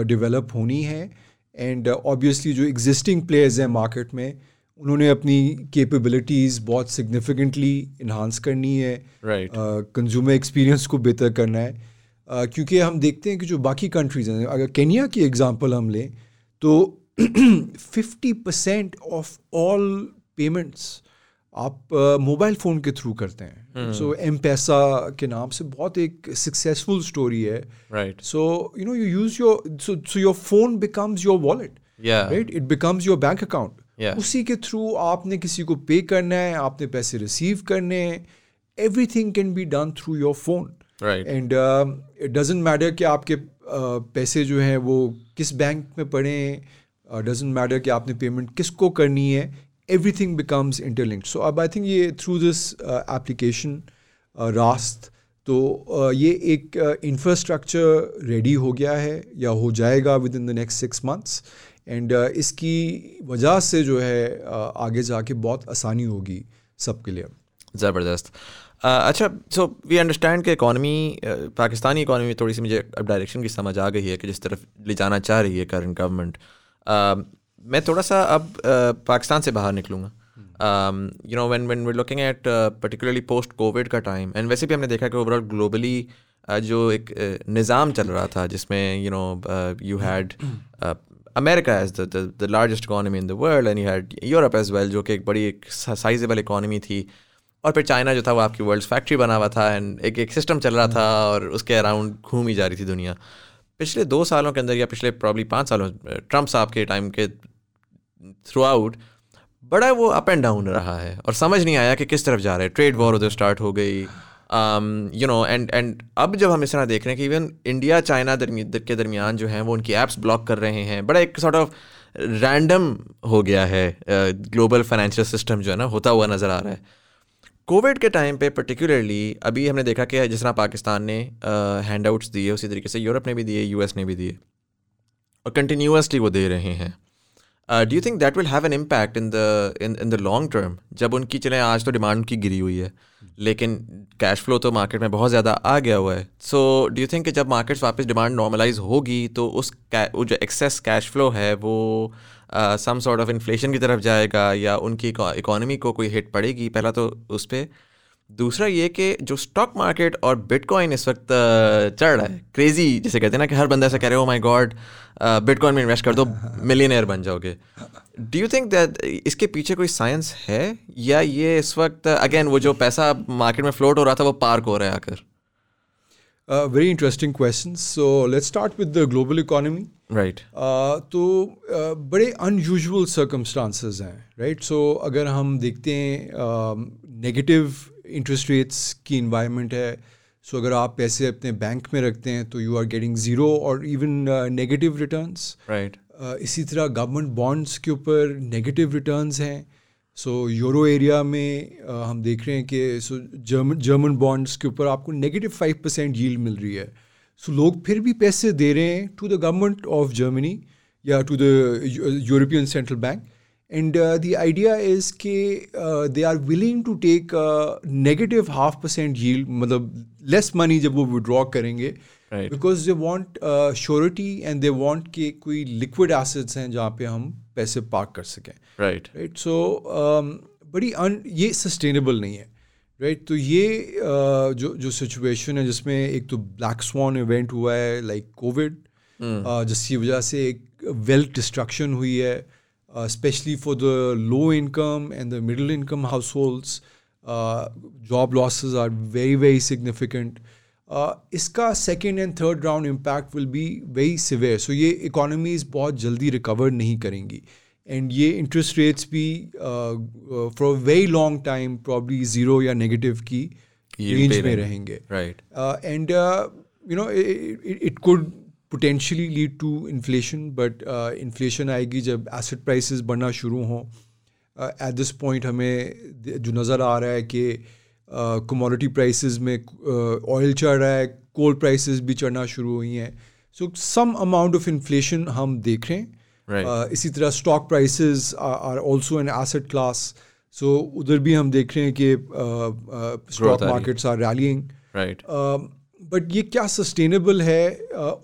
डेवलप होनी है एंड ऑब्वियसली जो एग्जिस्टिंग प्लेयर्स हैं मार्केट में उन्होंने अपनी कैपेबिलिटीज़ बहुत सिग्निफिकेंटली इन्हांस करनी है Right. कंज्यूमर एक्सपीरियंस को बेहतर करना है uh, क्योंकि हम देखते हैं कि जो बाकी कंट्रीज़ हैं अगर केनिया की एग्जांपल हम लें तो fifty percent of all payments आप मोबाइल फ़ोन के थ्रू करते हैं सो एम पैसा के नाम से बहुत एक सक्सेसफुल स्टोरी है Right. So you know you use your so so your phone becomes your wallet. Right it becomes your bank account. उसी के थ्रू आपने किसी को पे करना है आपने पैसे रिसीव करने हैं everything can be done through your phone. And it doesn't matter कि आपके uh, पैसे जो हैं वो किस बैंक में पड़े डजेंट मैटर कि आपने पेमेंट किसको करनी है थिंग बिकम्स इंटरलिंक्ड सो अब आई थिंक ये थ्रू दिस एप्लीकेशन रास्त तो uh, ये एक इंफ्रास्ट्रक्चर रेडी हो गया है या हो जाएगा within the next six months and इसकी वजह से जो है uh, आगे जाके बहुत आसानी होगी सबके लिए। ज़बरदस्त। Uh, अच्छा सो वी अंडरस्टैंड कि इकॉनमी पाकिस्तानी इकॉनमी थोड़ी सी मुझे अब डायरेक्शन की समझ आ गई है कि जिस तरफ़ ले जाना चाह रही है करंट गवर्नमेंट मैं थोड़ा सा अब पाकिस्तान से बाहर निकलूँगा। You know when when we looking at particularly post covid का टाइम एंड वैसे भी हमने देखा कि ओवरऑल ग्लोबली जो एक निज़ाम चल रहा था, जिसमें you know you had America as the the largest economy in the world and you had Europe as well जो कि एक बड़ी, एक साइजेबल इकानमी थी। और फिर चाइना जो था, वो आपकी वर्ल्ड फैक्ट्री बना हुआ था एंड एक एक सिस्टम चल रहा था, और उसके अराउंड घूम ही जा रही थी दुनिया। पिछले दो सालों के अंदर या पिछले प्रॉब्ली पाँच सालों ट्रंप साहब के टाइम के थ्रू आउट बड़ा वो अप एंड डाउन रहा है और समझ नहीं आया कि किस तरफ़ जा रहे हैं। ट्रेड वॉर उधर स्टार्ट हो गई। यू नो एंड एंड अब जब हम इस तरह देख रहे हैं कि इवन इंडिया चाइना के दरमियान जो हैं, वो उनकी ऐप्स ब्लॉक कर रहे हैं। बड़ा एक सॉर्ट ऑफ़ रैंडम हो गया है ग्लोबल फाइनेंशियल सिस्टम जो है ना, होता हुआ नज़र आ रहा है। कोविड के टाइम पे पर्टिकुलरली अभी हमने देखा कि जिस तरह पाकिस्तान ने हैंड आउट्स दिए, उसी तरीके से यूरोप ने भी दिए यूएस ने भी दिए, और कंटिन्यूसली वो दे रहे हैं। Do you think that will have an impact in the in in the long term जब उनकी चलें आज तो डिमांड की गिरी हुई है, लेकिन कैश फ्लो तो मार्केट में बहुत ज़्यादा आ गया हुआ है। सो डू यू थिंक जब मार्केट्स वापस डिमांड नॉर्मलाइज होगी तो उस वो जो एक्सेस कैश फ्लो है, वो सम सॉर्ट ऑफ़ इन्फ्लेशन की तरफ़ जाएगा या उनकी इकोनॉमी को कोई हिट पड़ेगी, पहला तो उस पर दूसरा ये कि जो स्टॉक मार्केट और बिटकॉइन इस वक्त चढ़ रहा है क्रेजी जैसे कहते हैं ना कि हर बंदा ऐसा कह रहे हो माई गॉड बिटकॉइन में इन्वेस्ट कर दो मिलियनर बन जाओगे। डू यू थिंक दैट इसके पीछे कोई साइंस है? या ये इस वक्त अगेन वो जो पैसा मार्केट में फ्लोट हो रहा था, वो पार्क हो रहा है आकर very interesting question so let's start with the global economy right तो uh, बड़े अनयूजुअल सर्कमस्टांसेस हैं राइट सो अगर हम देखते हैं नेगेटिव इंटरेस्ट रेट्स की इन्वायरमेंट है सो so अगर आप पैसे अपने बैंक में रखते हैं तो यू आर गेटिंग ज़ीरो और इवन नेगेटिव रिटर्न्स राइट इसी तरह गवर्नमेंट बॉन्ड्स के ऊपर नेगेटिव रिटर्न्स हैं. सो यूरो एरिया में uh, हम देख रहे हैं कि सो जर्मन जर्मन बॉन्ड्स के ऊपर आपको नेगेटिव फाइव परसेंट यील्ड मिल रही है। सो so, लोग फिर भी पैसे दे रहे हैं to the government of Germany या to the European central bank and the idea is कि they are willing to take negative half percent yield मतलब लेस मनी जब वो विड्रॉ करेंगे because they want surety and they want कि कोई लिक्विड एसिड्स हैं जहाँ पे हम पैसे पार्क कर सकें राइट राइट सो बड़ी अन ये सस्टेनेबल नहीं है राइट right? तो ये uh, जो जो सिचुएशन है जिसमें एक तो ब्लैक स्वान इवेंट हुआ है लाइक like कोविड जिसकी वजह से एक वेल्थ डिस्ट्रक्शन हुई है especially for the low income and the middle income households job losses are very very significant इसका second and third round impact will be very severe so ये इकोनॉमीज बहुत जल्दी रिकवर नहीं करेंगी. एंड ये इंटरेस्ट रेट्स भी for very long time probably zero या नेगेटिव की रेंज में रहेंगे. Right and you know it could potentially lead to inflation but inflation आएगी जब एसेट प्राइसेस बढ़ना शुरू हों. एट दिस पॉइंट हमें जो नज़र आ रहा है कि कमोडिटी प्राइसेस में ऑयल चढ़ रहा है कोल प्राइसेस भी चढ़ना शुरू हुई हैं। So some amount of inflation हम देख रहे हैं। Right. Uh, इसी तरह stock prices are also an asset class so उधर भी हम देख रहे हैं कि stock markets are rallying right but ये क्या सस्टेनेबल है?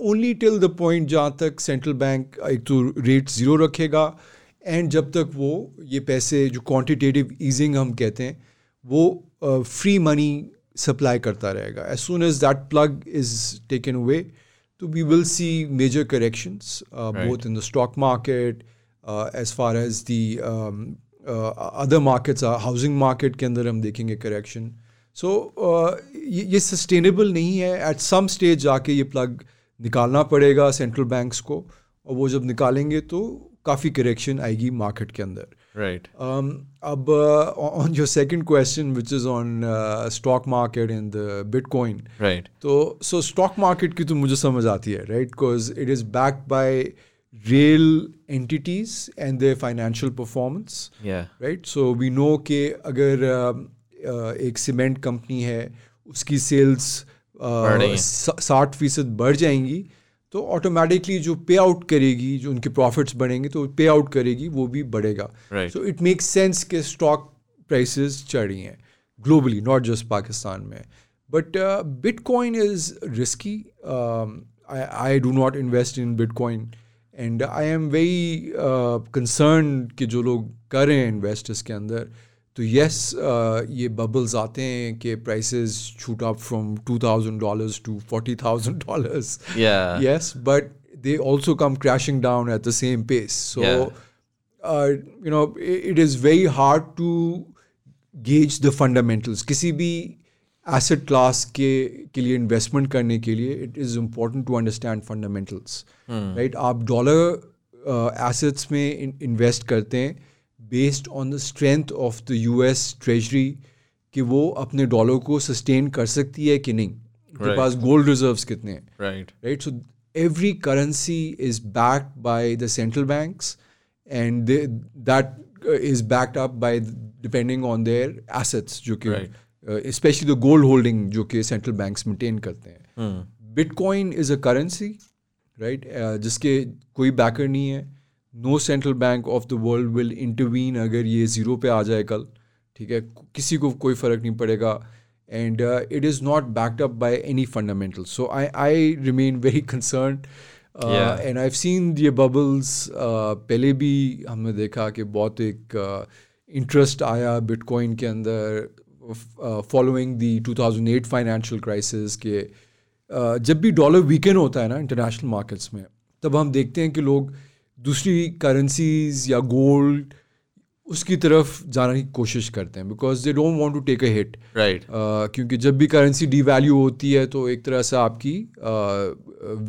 ओनली टिल द पॉइंट जहाँ तक सेंट्रल बैंक एक तो रेट ज़ीरो रखेगा। एंड जब तक वो ये पैसे जो क्वांटिटेटिव ईजिंग हम कहते हैं वो फ्री मनी सप्लाई करता रहेगा। As soon as that plug is taken away तो we will see major corrections both in the stock market as far as the other markets housing market के अंदर हम देखेंगे करेक्शन सो ये ये सस्टेनेबल नहीं है। एट सम स्टेज जाके ये प्लग निकालना पड़ेगा सेंट्रल बैंक्स को और वो जब निकालेंगे तो काफ़ी करेक्शन आएगी मार्केट के अंदर। राइट um, अब on your second question which is on stock market in the bitcoin right तो सो स्टॉक मार्केट की तो मुझे समझ आती है right because it is backed by real entities and their financial performance या राइट सो वी नो कि अगर uh, uh, एक सीमेंट कंपनी है उसकी सेल्स रही हैं। साठ फीसद बढ़ जाएंगी तो ऑटोमेटिकली जो पे आउट करेगी जो उनके प्रॉफिट्स बढ़ेंगे तो पे आउट करेगी वो भी बढ़ेगा. सो इट मेक्स सेंस के स्टॉक प्राइसेस चढ़ी हैं ग्लोबली नॉट जस्ट पाकिस्तान में। But bitcoin is risky I do not invest in bitcoin and I am very concern कि जो लोग कर रहे हैं इन्वेस्ट इसके अंदर तो यस ये बबल्स आते हैं कि price shoot up from two thousand dollar to forty thousand dollar yes but they also come crashing down at the same pace so you know it is very hard to gauge the fundamentals किसी भी एसेट क्लास के के लिए इन्वेस्टमेंट करने के लिए it is important to understand fundamentals right आप डॉलर एसेट्स uh, में इन्वेस्ट करते हैं based on the strength of the US treasury कि वो अपने डॉलर को sustain कर सकती है कि नहीं उनके Right. पास गोल्ड रिजर्व्स कितने हैं right right? So every currency is backed by the central banks, and they, that uh, is backed up by depending on their assets, जो कि Right. uh, especially the gold holding जो कि central banks maintain करते हैं. Bitcoin is a currency, right? Uh, जिसके कोई backer नहीं है. no central bank of the world will intervene अगर ये ज़ीरो पे आ जाए कल ठीक है? किसी को कोई फ़र्क नहीं पड़ेगा। And it is not backed up by any fundamental so I I remain very concern and I seen ये बबल्स uh, पहले भी हमने देखा कि बहुत एक इंटरेस्ट uh, आया बिटकॉइन के अंदर फॉलोइंग दी 2008 फाइनेंशियल क्राइसिस के uh, जब भी डॉलर वीकेंड होता है ना इंटरनेशनल मार्केट्स में तब हम देखते हैं कि लोग uh, दूसरी करेंसीज या गोल्ड उसकी तरफ़ जाने की कोशिश करते हैं because they don't want to take a hit right क्योंकि जब भी करेंसी डी वैल्यू होती है तो एक तरह से आपकी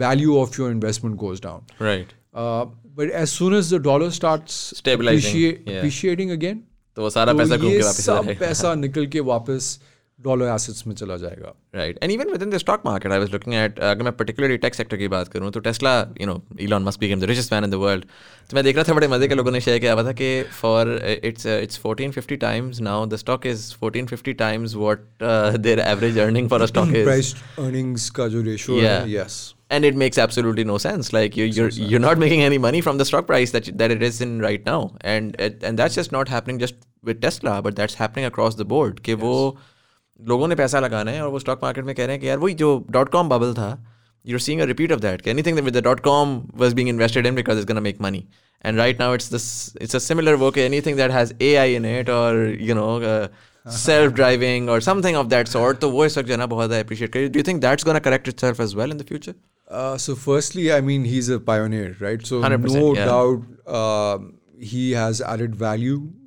value of your investment goes down right but as soon as the dollar. Appreciating again तो वो सारा तो पैसा घूम ये के वापस सब पैसा निकल के वापस डॉलर एसेट्स में चला जाएगा। Right and even within the stock market I was looking at अगर मैं पर्टिकुलरली टेक सेक्टर की बात करूँ तो Tesla you know Elon Musk became the richest man in the world तो मैं देख रहा था बड़े मज़े के लोगों ने शेयर किया हुआ था कि for it's it's 1450 times now the stock is 1450 times what their average earning for a stock is price earnings का जो रेशियो Yeah. है yes and it makes absolutely no sense. Like you, you're you're not making any money from the stock price that that it is in right now. And it, and that's just not happening just with tesla but that's happening across the board. कि वो लोगों ने पैसा लगाना है और वो स्टॉक मार्केट में कह रहे हैं कि यार वही जो डॉट कॉम बबल था you're seeing a repeat of that anything that with the dot com was being invested in because it's going to make money and right now it's this it's a similar work anything that has ai in it or you know uh, self-driving or something of that sort तो वो इस वक्त जो है ना बहुत appreciate करिए do you think that's going to correct itself as well in the future Uh, so firstly, I mean, he's a pioneer, right? So 100%, no yeah. doubt um he has added value to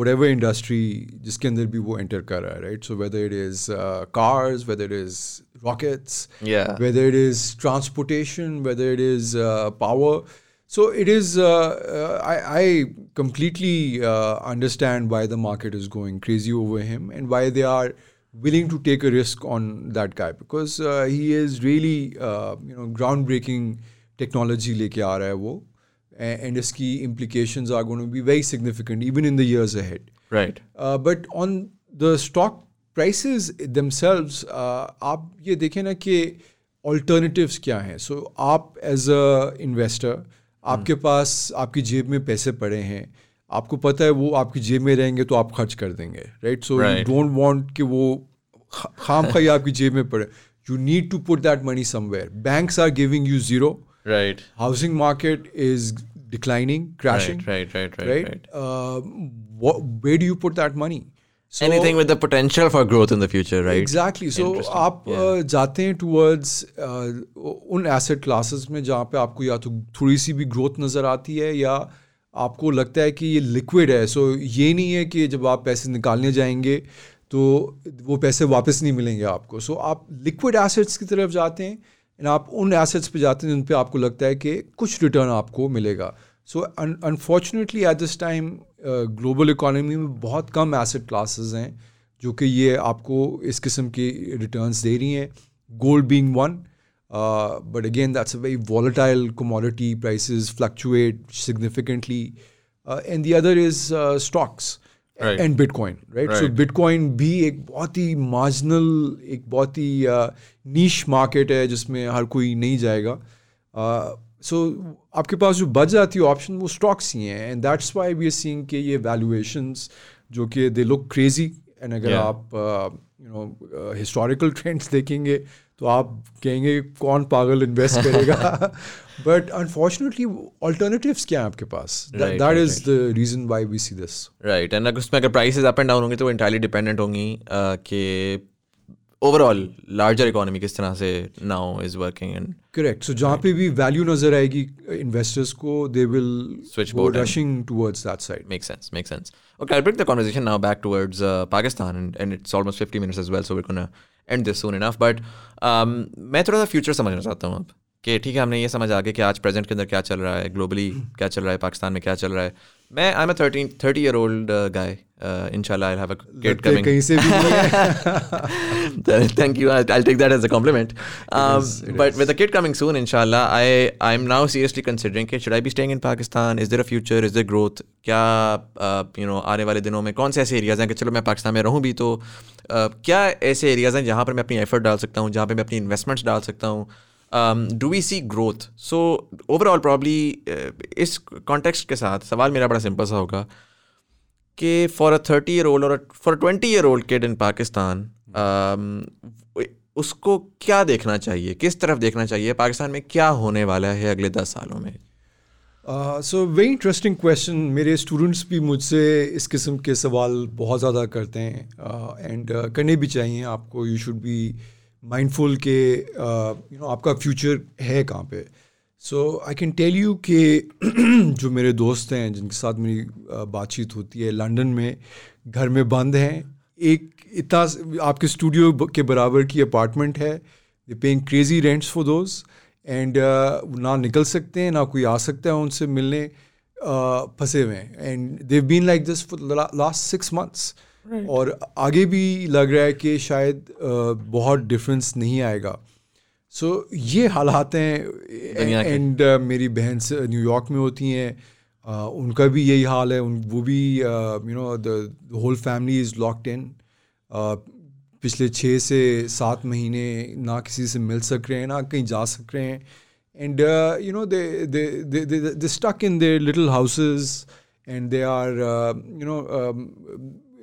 whatever industry जिसके अंदर भी वो enter कर रहा है, right? So whether it is uh, cars, whether it is rockets, Yeah. whether it is transportation, whether it is uh, power. So it is. Uh, uh, I, I completely uh, understand why the market is going crazy over him and why they are willing to take a risk on that guy because uh, he is really uh, you know groundbreaking technology लेके आ रहा है वो and इसकी implications are going to be very significant even in the years ahead right uh, but on the stock prices themselves uh, आप ये देखें ना कि alternatives क्या हैं so आप as a investor आपके पास आपकी जेब में पैसे पड़े हैं आपको पता है वो आपकी जेब में रहेंगे तो आप खर्च कर देंगे right so you don't want कि वो खाम खाई आपकी जेब में पड़े you need to put that money somewhere banks are giving you zero right housing market is declining crashing right right right right, right, Uh, what, where do you put that money so anything with the potential for growth in the future right exactly so Interesting. आप uh, जाते हैं टूवर्ड्स उन एसेट क्लासेस में जहाँ पे आपको या तो थोड़ी सी भी ग्रोथ नज़र आती है या आपको लगता है कि ये लिक्विड है सो ये नहीं है कि जब आप पैसे निकालने जाएंगे तो वो पैसे वापस नहीं मिलेंगे आपको सो आप लिक्विड एसेट्स की तरफ जाते हैं एंड आप उन एसेट्स पे जाते हैं जिन पे आपको लगता है कि कुछ रिटर्न आपको मिलेगा। So unfortunately at this time global economy में बहुत कम एसेट क्लासेस हैं जो कि ये आपको इस किस्म की रिटर्न्स दे रही हैं। Gold being one but again that's a very volatile commodity prices fluctuate significantly uh, and the other is uh, bitcoin right so bitcoin right? so Right. bitcoin भी एक बहुत ही मार्जिनल एक बहुत ही नीश मार्केट है जिसमें हर कोई नहीं जाएगा सो आपके पास जो बच जाती है ऑप्शन वो स्टॉक्स ही हैं and that's why we are seeing कि ये वैल्यूएशंस जो कि दे लुक क्रेजी एंड अगर Yeah. आप यू नो हिस्टोरिकल ट्रेंड्स देखेंगे तो आप कहेंगे कौन पागल इन्वेस्ट करेगा? बट अनफॉर्चुनेटली ऑल्टरनेटिव्स क्या हैं आपके पास? Right, that right, is the reason why we see this right and अगर उसमें अगर प्राइसेस अप एंड डाउन होंगी तो वो इंटायरली डिपेंडेंट होंगी uh, कि ओवरऑल लार्जर इकोनॉमी किस तरह से now is working and correct so जहाँ पे भी वैल्यू नज़र आएगी इन्वेस्टर्स को they will Switchboard and- rushing towards that side makes sense makes sense. Okay i'll bring the conversation now back towards uh, pakistan and, and it's almost 50 minutes as well so we're gonna end this soon enough um, मैं थोड़ा सा फ्यूचर समझना चाहता हूँ अब कि ठीक है हमने ये समझ आ गया कि आज प्रेजेंट के अंदर क्या चल रहा है ग्लोबली क्या चल रहा है पाकिस्तान में क्या चल रहा है मैं I am thirty thirty 30 year old guy इंशाल्लाह I have coming thank you I take that as a compliment but with a kid coming soon इंशाल्लाह I I am now seriously considering should I be staying in Pakistan is there a future is there growth क्या uh, यू नो आने वाले दिनों में कौन से ऐसे एरियाज़ हैं कि चलो मैं पाकिस्तान में रहूँ भी तो uh, क्या ऐसे एरियाज़ हैं जहाँ पर मैं अपनी एफर्ट डाल सकता हूँ जहाँ पर मैं अपनी इन्वेस्टमेंट्स डाल सकता हूँ? Do we see growth so overall probably इस कॉन्टेक्स्ट के साथ सवाल मेरा बड़ा सिंपल सा होगा कि for a thirty year old और for a twenty year old kid in Pakistan उसको क्या देखना चाहिए? किस तरफ़ देखना चाहिए? पाकिस्तान में क्या होने वाला है अगले दस सालों में? सो वेरी इंटरेस्टिंग क्वेश्चन मेरे स्टूडेंट्स भी मुझसे इस किस्म के सवाल बहुत ज़्यादा करते हैं एंड uh, uh, करने भी चाहिए आपको. यू शुड बी माइंडफुल के यू नो आपका फ्यूचर है कहाँ पे? So I can tell you कि जो मेरे दोस्त हैं जिनके साथ मेरी uh, बातचीत होती है लंदन में घर में बंद हैं। एक इतना आपके स्टूडियो के बराबर की अपार्टमेंट है। They paying crazy rents for those and ना निकल सकते हैं ना कोई आ सकता है उनसे मिलने uh, फंसे हुए हैं। And they've been like this for last six months और आगे भी लग रहा है कि शायद uh, बहुत डिफरेंस नहीं आएगा। सो so, ये हालात हैं। एंड मेरी बहन से न्यूयॉर्क में होती हैं। uh, उनका भी यही हाल है। उन वो भी you know the whole family is locked in पिछले छः से सात महीने ना किसी से मिल सक रहे हैं ना कहीं जा सक रहे हैं। And you know they they they stuck in their little houses and they are you know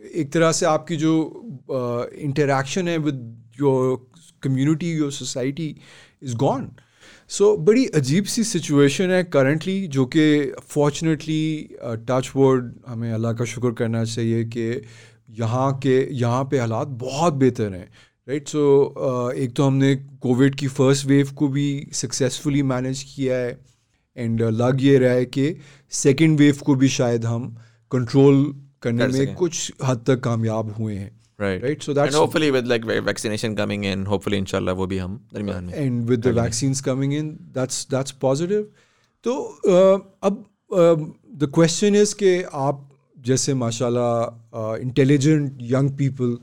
एक तरह से आपकी जो इंटरेक्शन है with your community your society is gone so बड़ी अजीब सी सिचुएशन है करंटली जो कि फॉर्चुनेटली टच वर्ड हमें अल्लाह का शुक्र करना चाहिए कि यहाँ के, यहाँ पे हालात बहुत बेहतर हैं राइट सो एक तो हमने कोविड की फ़र्स्ट वेव को भी सक्सेसफुली मैनेज किया है एंड लग ये रहा है कि सेकेंड वेव को भी शायद हम control करने कर में सकें। कुछ हद तक कामयाब हुए हैं right right so and that's hopefully with like vaccination coming in hopefully इंशाल्लाह वो भी हम दरमियान में and with the vaccines coming in that's that's positive तो uh, अब uh, the question is कि आप जैसे माशाल्लाह intelligent young people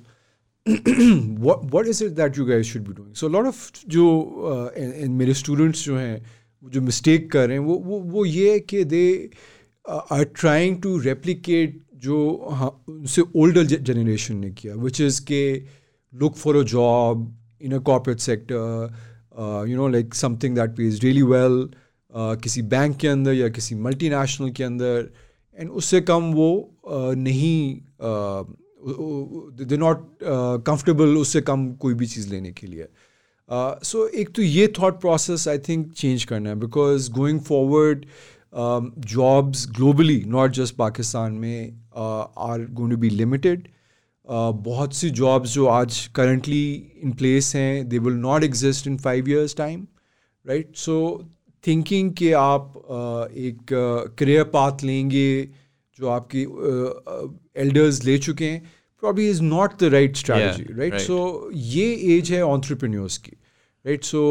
what what is it that you guys should be doing? So a lot of जो uh, and, and मेरे students जो हैं जो mistake कर रहे हैं वो वो वो ये है कि they uh, are trying to replicate जो हाँ उनसे older generation ने किया विच इज़ के look for a job in sector uh, you know like something that pays really well uh, किसी बैंक के अंदर या किसी मल्टीनेशनल के अंदर एंड उससे कम वो uh, नहीं दे नॉट कंफर्टेबल उससे कम कोई भी चीज़ लेने के लिए। सो uh, so एक तो ये thought process I think change करना है because going forward jobs globally not just Pakistan में are going to be limited बहुत सी जॉब्स जो आज करंटली इन प्लेस हैं they will not exist in five years time right so thinking कि आप uh, एक करियर uh, पाथ लेंगे जो आपकी एल्डर्स uh, ले चुके हैं probably is not the right strategy right so ये एज है ऑन्ट्रप्रन्योर्स की right so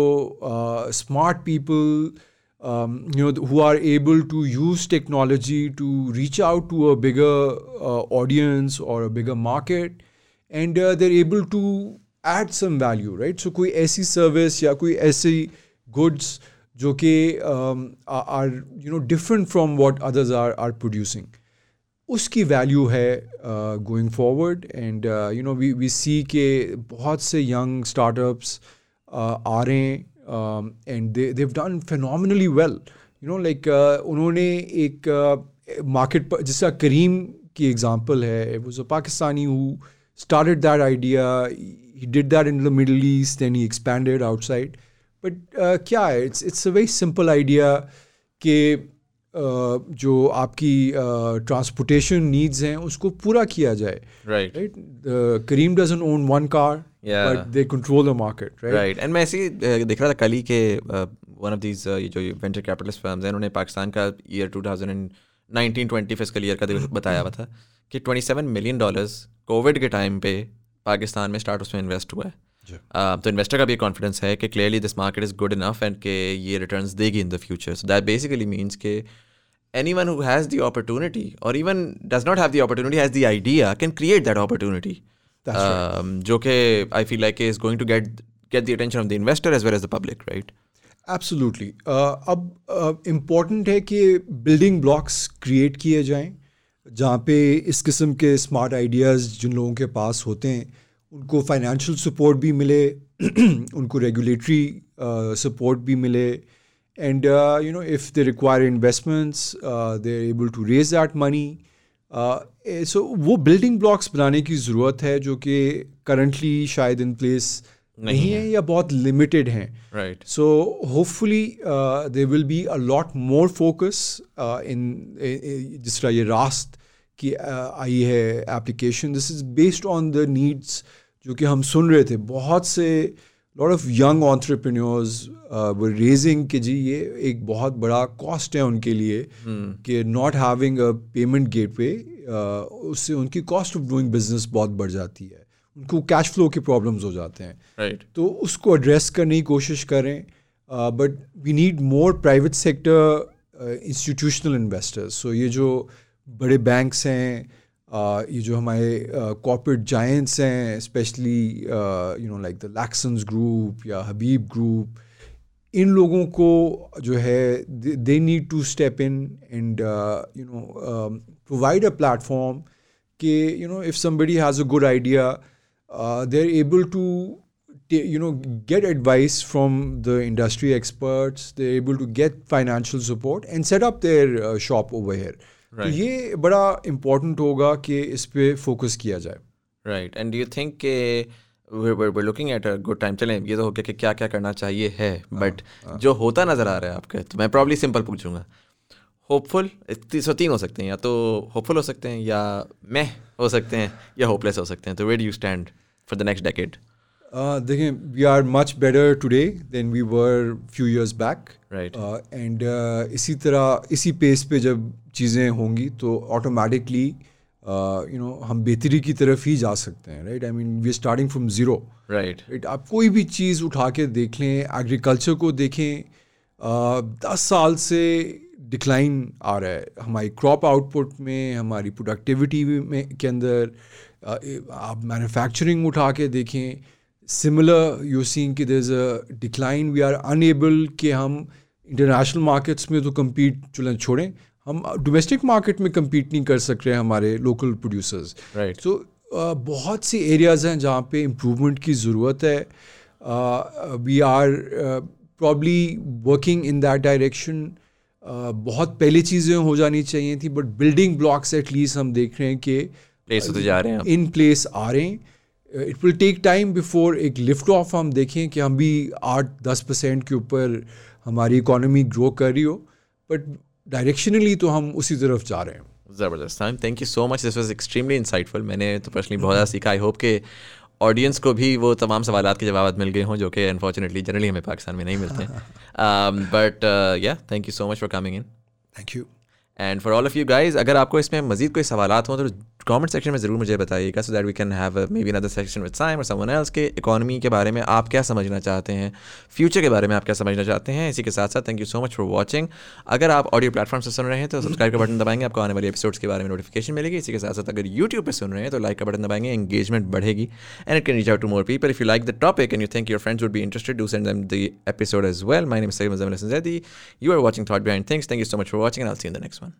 smart people um, you know who are able to use technology to reach out to a bigger uh, audience or a bigger market and uh, they're able to add some value right so कोई ऐसी service या कोई ऐसी goods जो कि are you know different from what others are are producing उसकी वैल्यू है going forward and you know we we see के बहुत से यंग स्टार्टअप्स आ रहे हैं and they they've done phenomenally well you know like उन्होंने एक मार्केट uh, पर जिसका करीम की एग्जांपल है वो a Pakistani who started that idea. He did that in the middle east then he expanded outside. But uh, क्या है? It's it's a very simple idea कि uh, जो आपकी ट्रांसपोर्टेशन uh, नीड्स हैं उसको पूरा किया जाए. Right right Careem doesn't own one car and मैं ऐसे ही देख रहा था कल ही के वन ऑफ़ दीज जो वेंचर कैपिटलिस्ट फर्म्स हैं उन्होंने पाकिस्तान का year two thousand and nineteen twenty physical year का बताया हुआ था कि twenty seven million dollars covid के टाइम पे पाकिस्तान में स्टार्ट उसमें इन्वेस्ट हुआ है। तो इन्वेस्टर का भी कॉन्फिडेंस है कि clearly this market is good enough and के ये रिटर्न देगी in the future so that basically means के anyone who has the opportunity और even does not have the opportunity has the idea can create that opportunity जो कि I feel like is going to get get the attention of the investor as well as the public right absolutely अब इंपॉर्टेंट uh, है कि बिल्डिंग ब्लॉक्स क्रिएट किए जाएँ जहाँ पे इस किस्म के स्मार्ट आइडियाज़ जिन लोगों के पास होते हैं उनको फाइनेंशियल सपोर्ट भी मिले उनको रेगुलेटरी सपोर्ट uh, भी मिले and you know if they require investments they are able to raise that money so वो बिल्डिंग ब्लॉक्स बनाने की ज़रूरत है जो कि करंटली शायद इन प्लेस नहीं है। या बहुत लिमिटेड हैं। Right so hopefully they will be a lot more focus in जिस तरह ये रास्त की आई है application this is based on the needs जो कि हम सुन रहे थे। बहुत से लॉट ऑफ़ यंग ऑन्ट्रप्रनोर्स वो रेजिंग कि जी ये एक बहुत बड़ा कॉस्ट है उनके लिए hmm. कि not having a payment gateway उससे उनकी कॉस्ट ऑफ़ डूइंग बिज़नेस बहुत बढ़ जाती है उनको कैश फ्लो के प्रॉब्लम्स हो जाते हैं right. तो उसको एड्रेस करने की कोशिश करें but we need more private sector institutional investors so ये जो बड़े बैंक्स हैं ये जो हमारे कॉर्पोरेट जायंट्स हैं specially you know like the Laksons group या हबीब ग्रुप इन लोगों को जो है they need to step in and you know provide a platform कि you know if somebody has a good idea they are able to you know get advice from the industry experts. They're able to get financial support and set up their uh, shop over here. तो ये बड़ा इम्पोर्टेंट होगा कि इस पर फोकस किया जाए। राइट एंड यू थिंक के looking at a good time चलें ये तो हो गया कि क्या क्या करना चाहिए है बट हाँ, हाँ। जो होता नज़र आ रहा है आपके तो मैं प्रॉब्ली सिंपल पूछूँगा। होपफुल सो तीन हो सकते हैं या तो होपफुल हो सकते हैं या मैं हो सकते हैं या होपलेस हो सकते हैं तो wait you stand for the next decade देखें we are much better today than we were few years back right and इसी तरह इसी पेस पे जब चीज़ें होंगी तो ऑटोमेटिकली यू नो हम बेहतरी की तरफ़ ही जा सकते हैं right I mean we are starting from zero right right आप कोई भी चीज़ उठा के देख लें एग्रीकल्चर को देखें uh, दस साल से डिक्लाइन आ रहा है। हमारी क्रॉप आउटपुट में हमारी प्रोडक्टिविटी में के अंदर आप मैन्युफैक्चरिंग उठा के देखें सिमिलर यू सीन कि there is a decline we are unable कि हम इंटरनेशनल मार्केट्स में तो कम्पीट चलें छोड़ें। हम डोमेस्टिक मार्केट में कम्पीट नहीं कर सक रहे हैं हमारे लोकल प्रोड्यूसर्स राइट सो बहुत सी एरियाज़ हैं जहाँ पे इम्प्रूवमेंट की ज़रूरत है। We are probably working in that direction बहुत पहले चीज़ें हो जानी चाहिए थी बट बिल्डिंग ब्लॉक्स एटलीस्ट हम देख रहे हैं कि प्लेस होते जा रहे हैं। इन प्लेस आ रहे हैं। It will take time before एक लिफ्ट ऑफ़ हम देखें कि हम भी आठ दस परसेंट के ऊपर हमारी इकोनॉमी ग्रो कर रही हो बट डायरेक्शनली तो हम उसी तरफ़ जा रहे हैं। ज़बरदस्त। Thank you so much this was extremely insightful मैंने तो पर्सनली बहुत ज़्यादा सीखा। आई होप के ऑडियंस को भी वो तमाम सवाल के जवाब मिल गए हों जो कि अनफॉर्चुनेटली जनरली हमें पाकिस्तान में नहीं मिलते। But yeah thank you so much for coming in thank you and for all of you guys अगर आपको इसमें मजीद कोई सवाल हों तो कमेंट सेक्शन में ज़रूर मुझे बताइएगा so that we can have maybe another section with Saim और समवन एल्स के इकोनॉमी के बारे में आप क्या समझना चाहते हैं फ्यूचर के बारे में आप क्या समझना चाहते हैं, इसी के साथ साथ thank you so much for watching अगर आप ऑडियो प्लेटफॉर्म से सुन रहे हैं तो सब्सक्राइब का बटन दबाएँगे, आपको आने वाले एपिसोड्स के बारे में नोटिफिकेशन मिलेगी. इसी के साथ साथ अगर यूट्यूब पर सुन रहे हैं तो लाइक का बटन दबाएँगे एंगेजमेंट बढ़ेगी and it can reach out to more people if you like the topic and you think your friends would be interested do send the episode as well my name is Hasan Zaidi you are watching thought behind things thank you so much for watching and see in the next one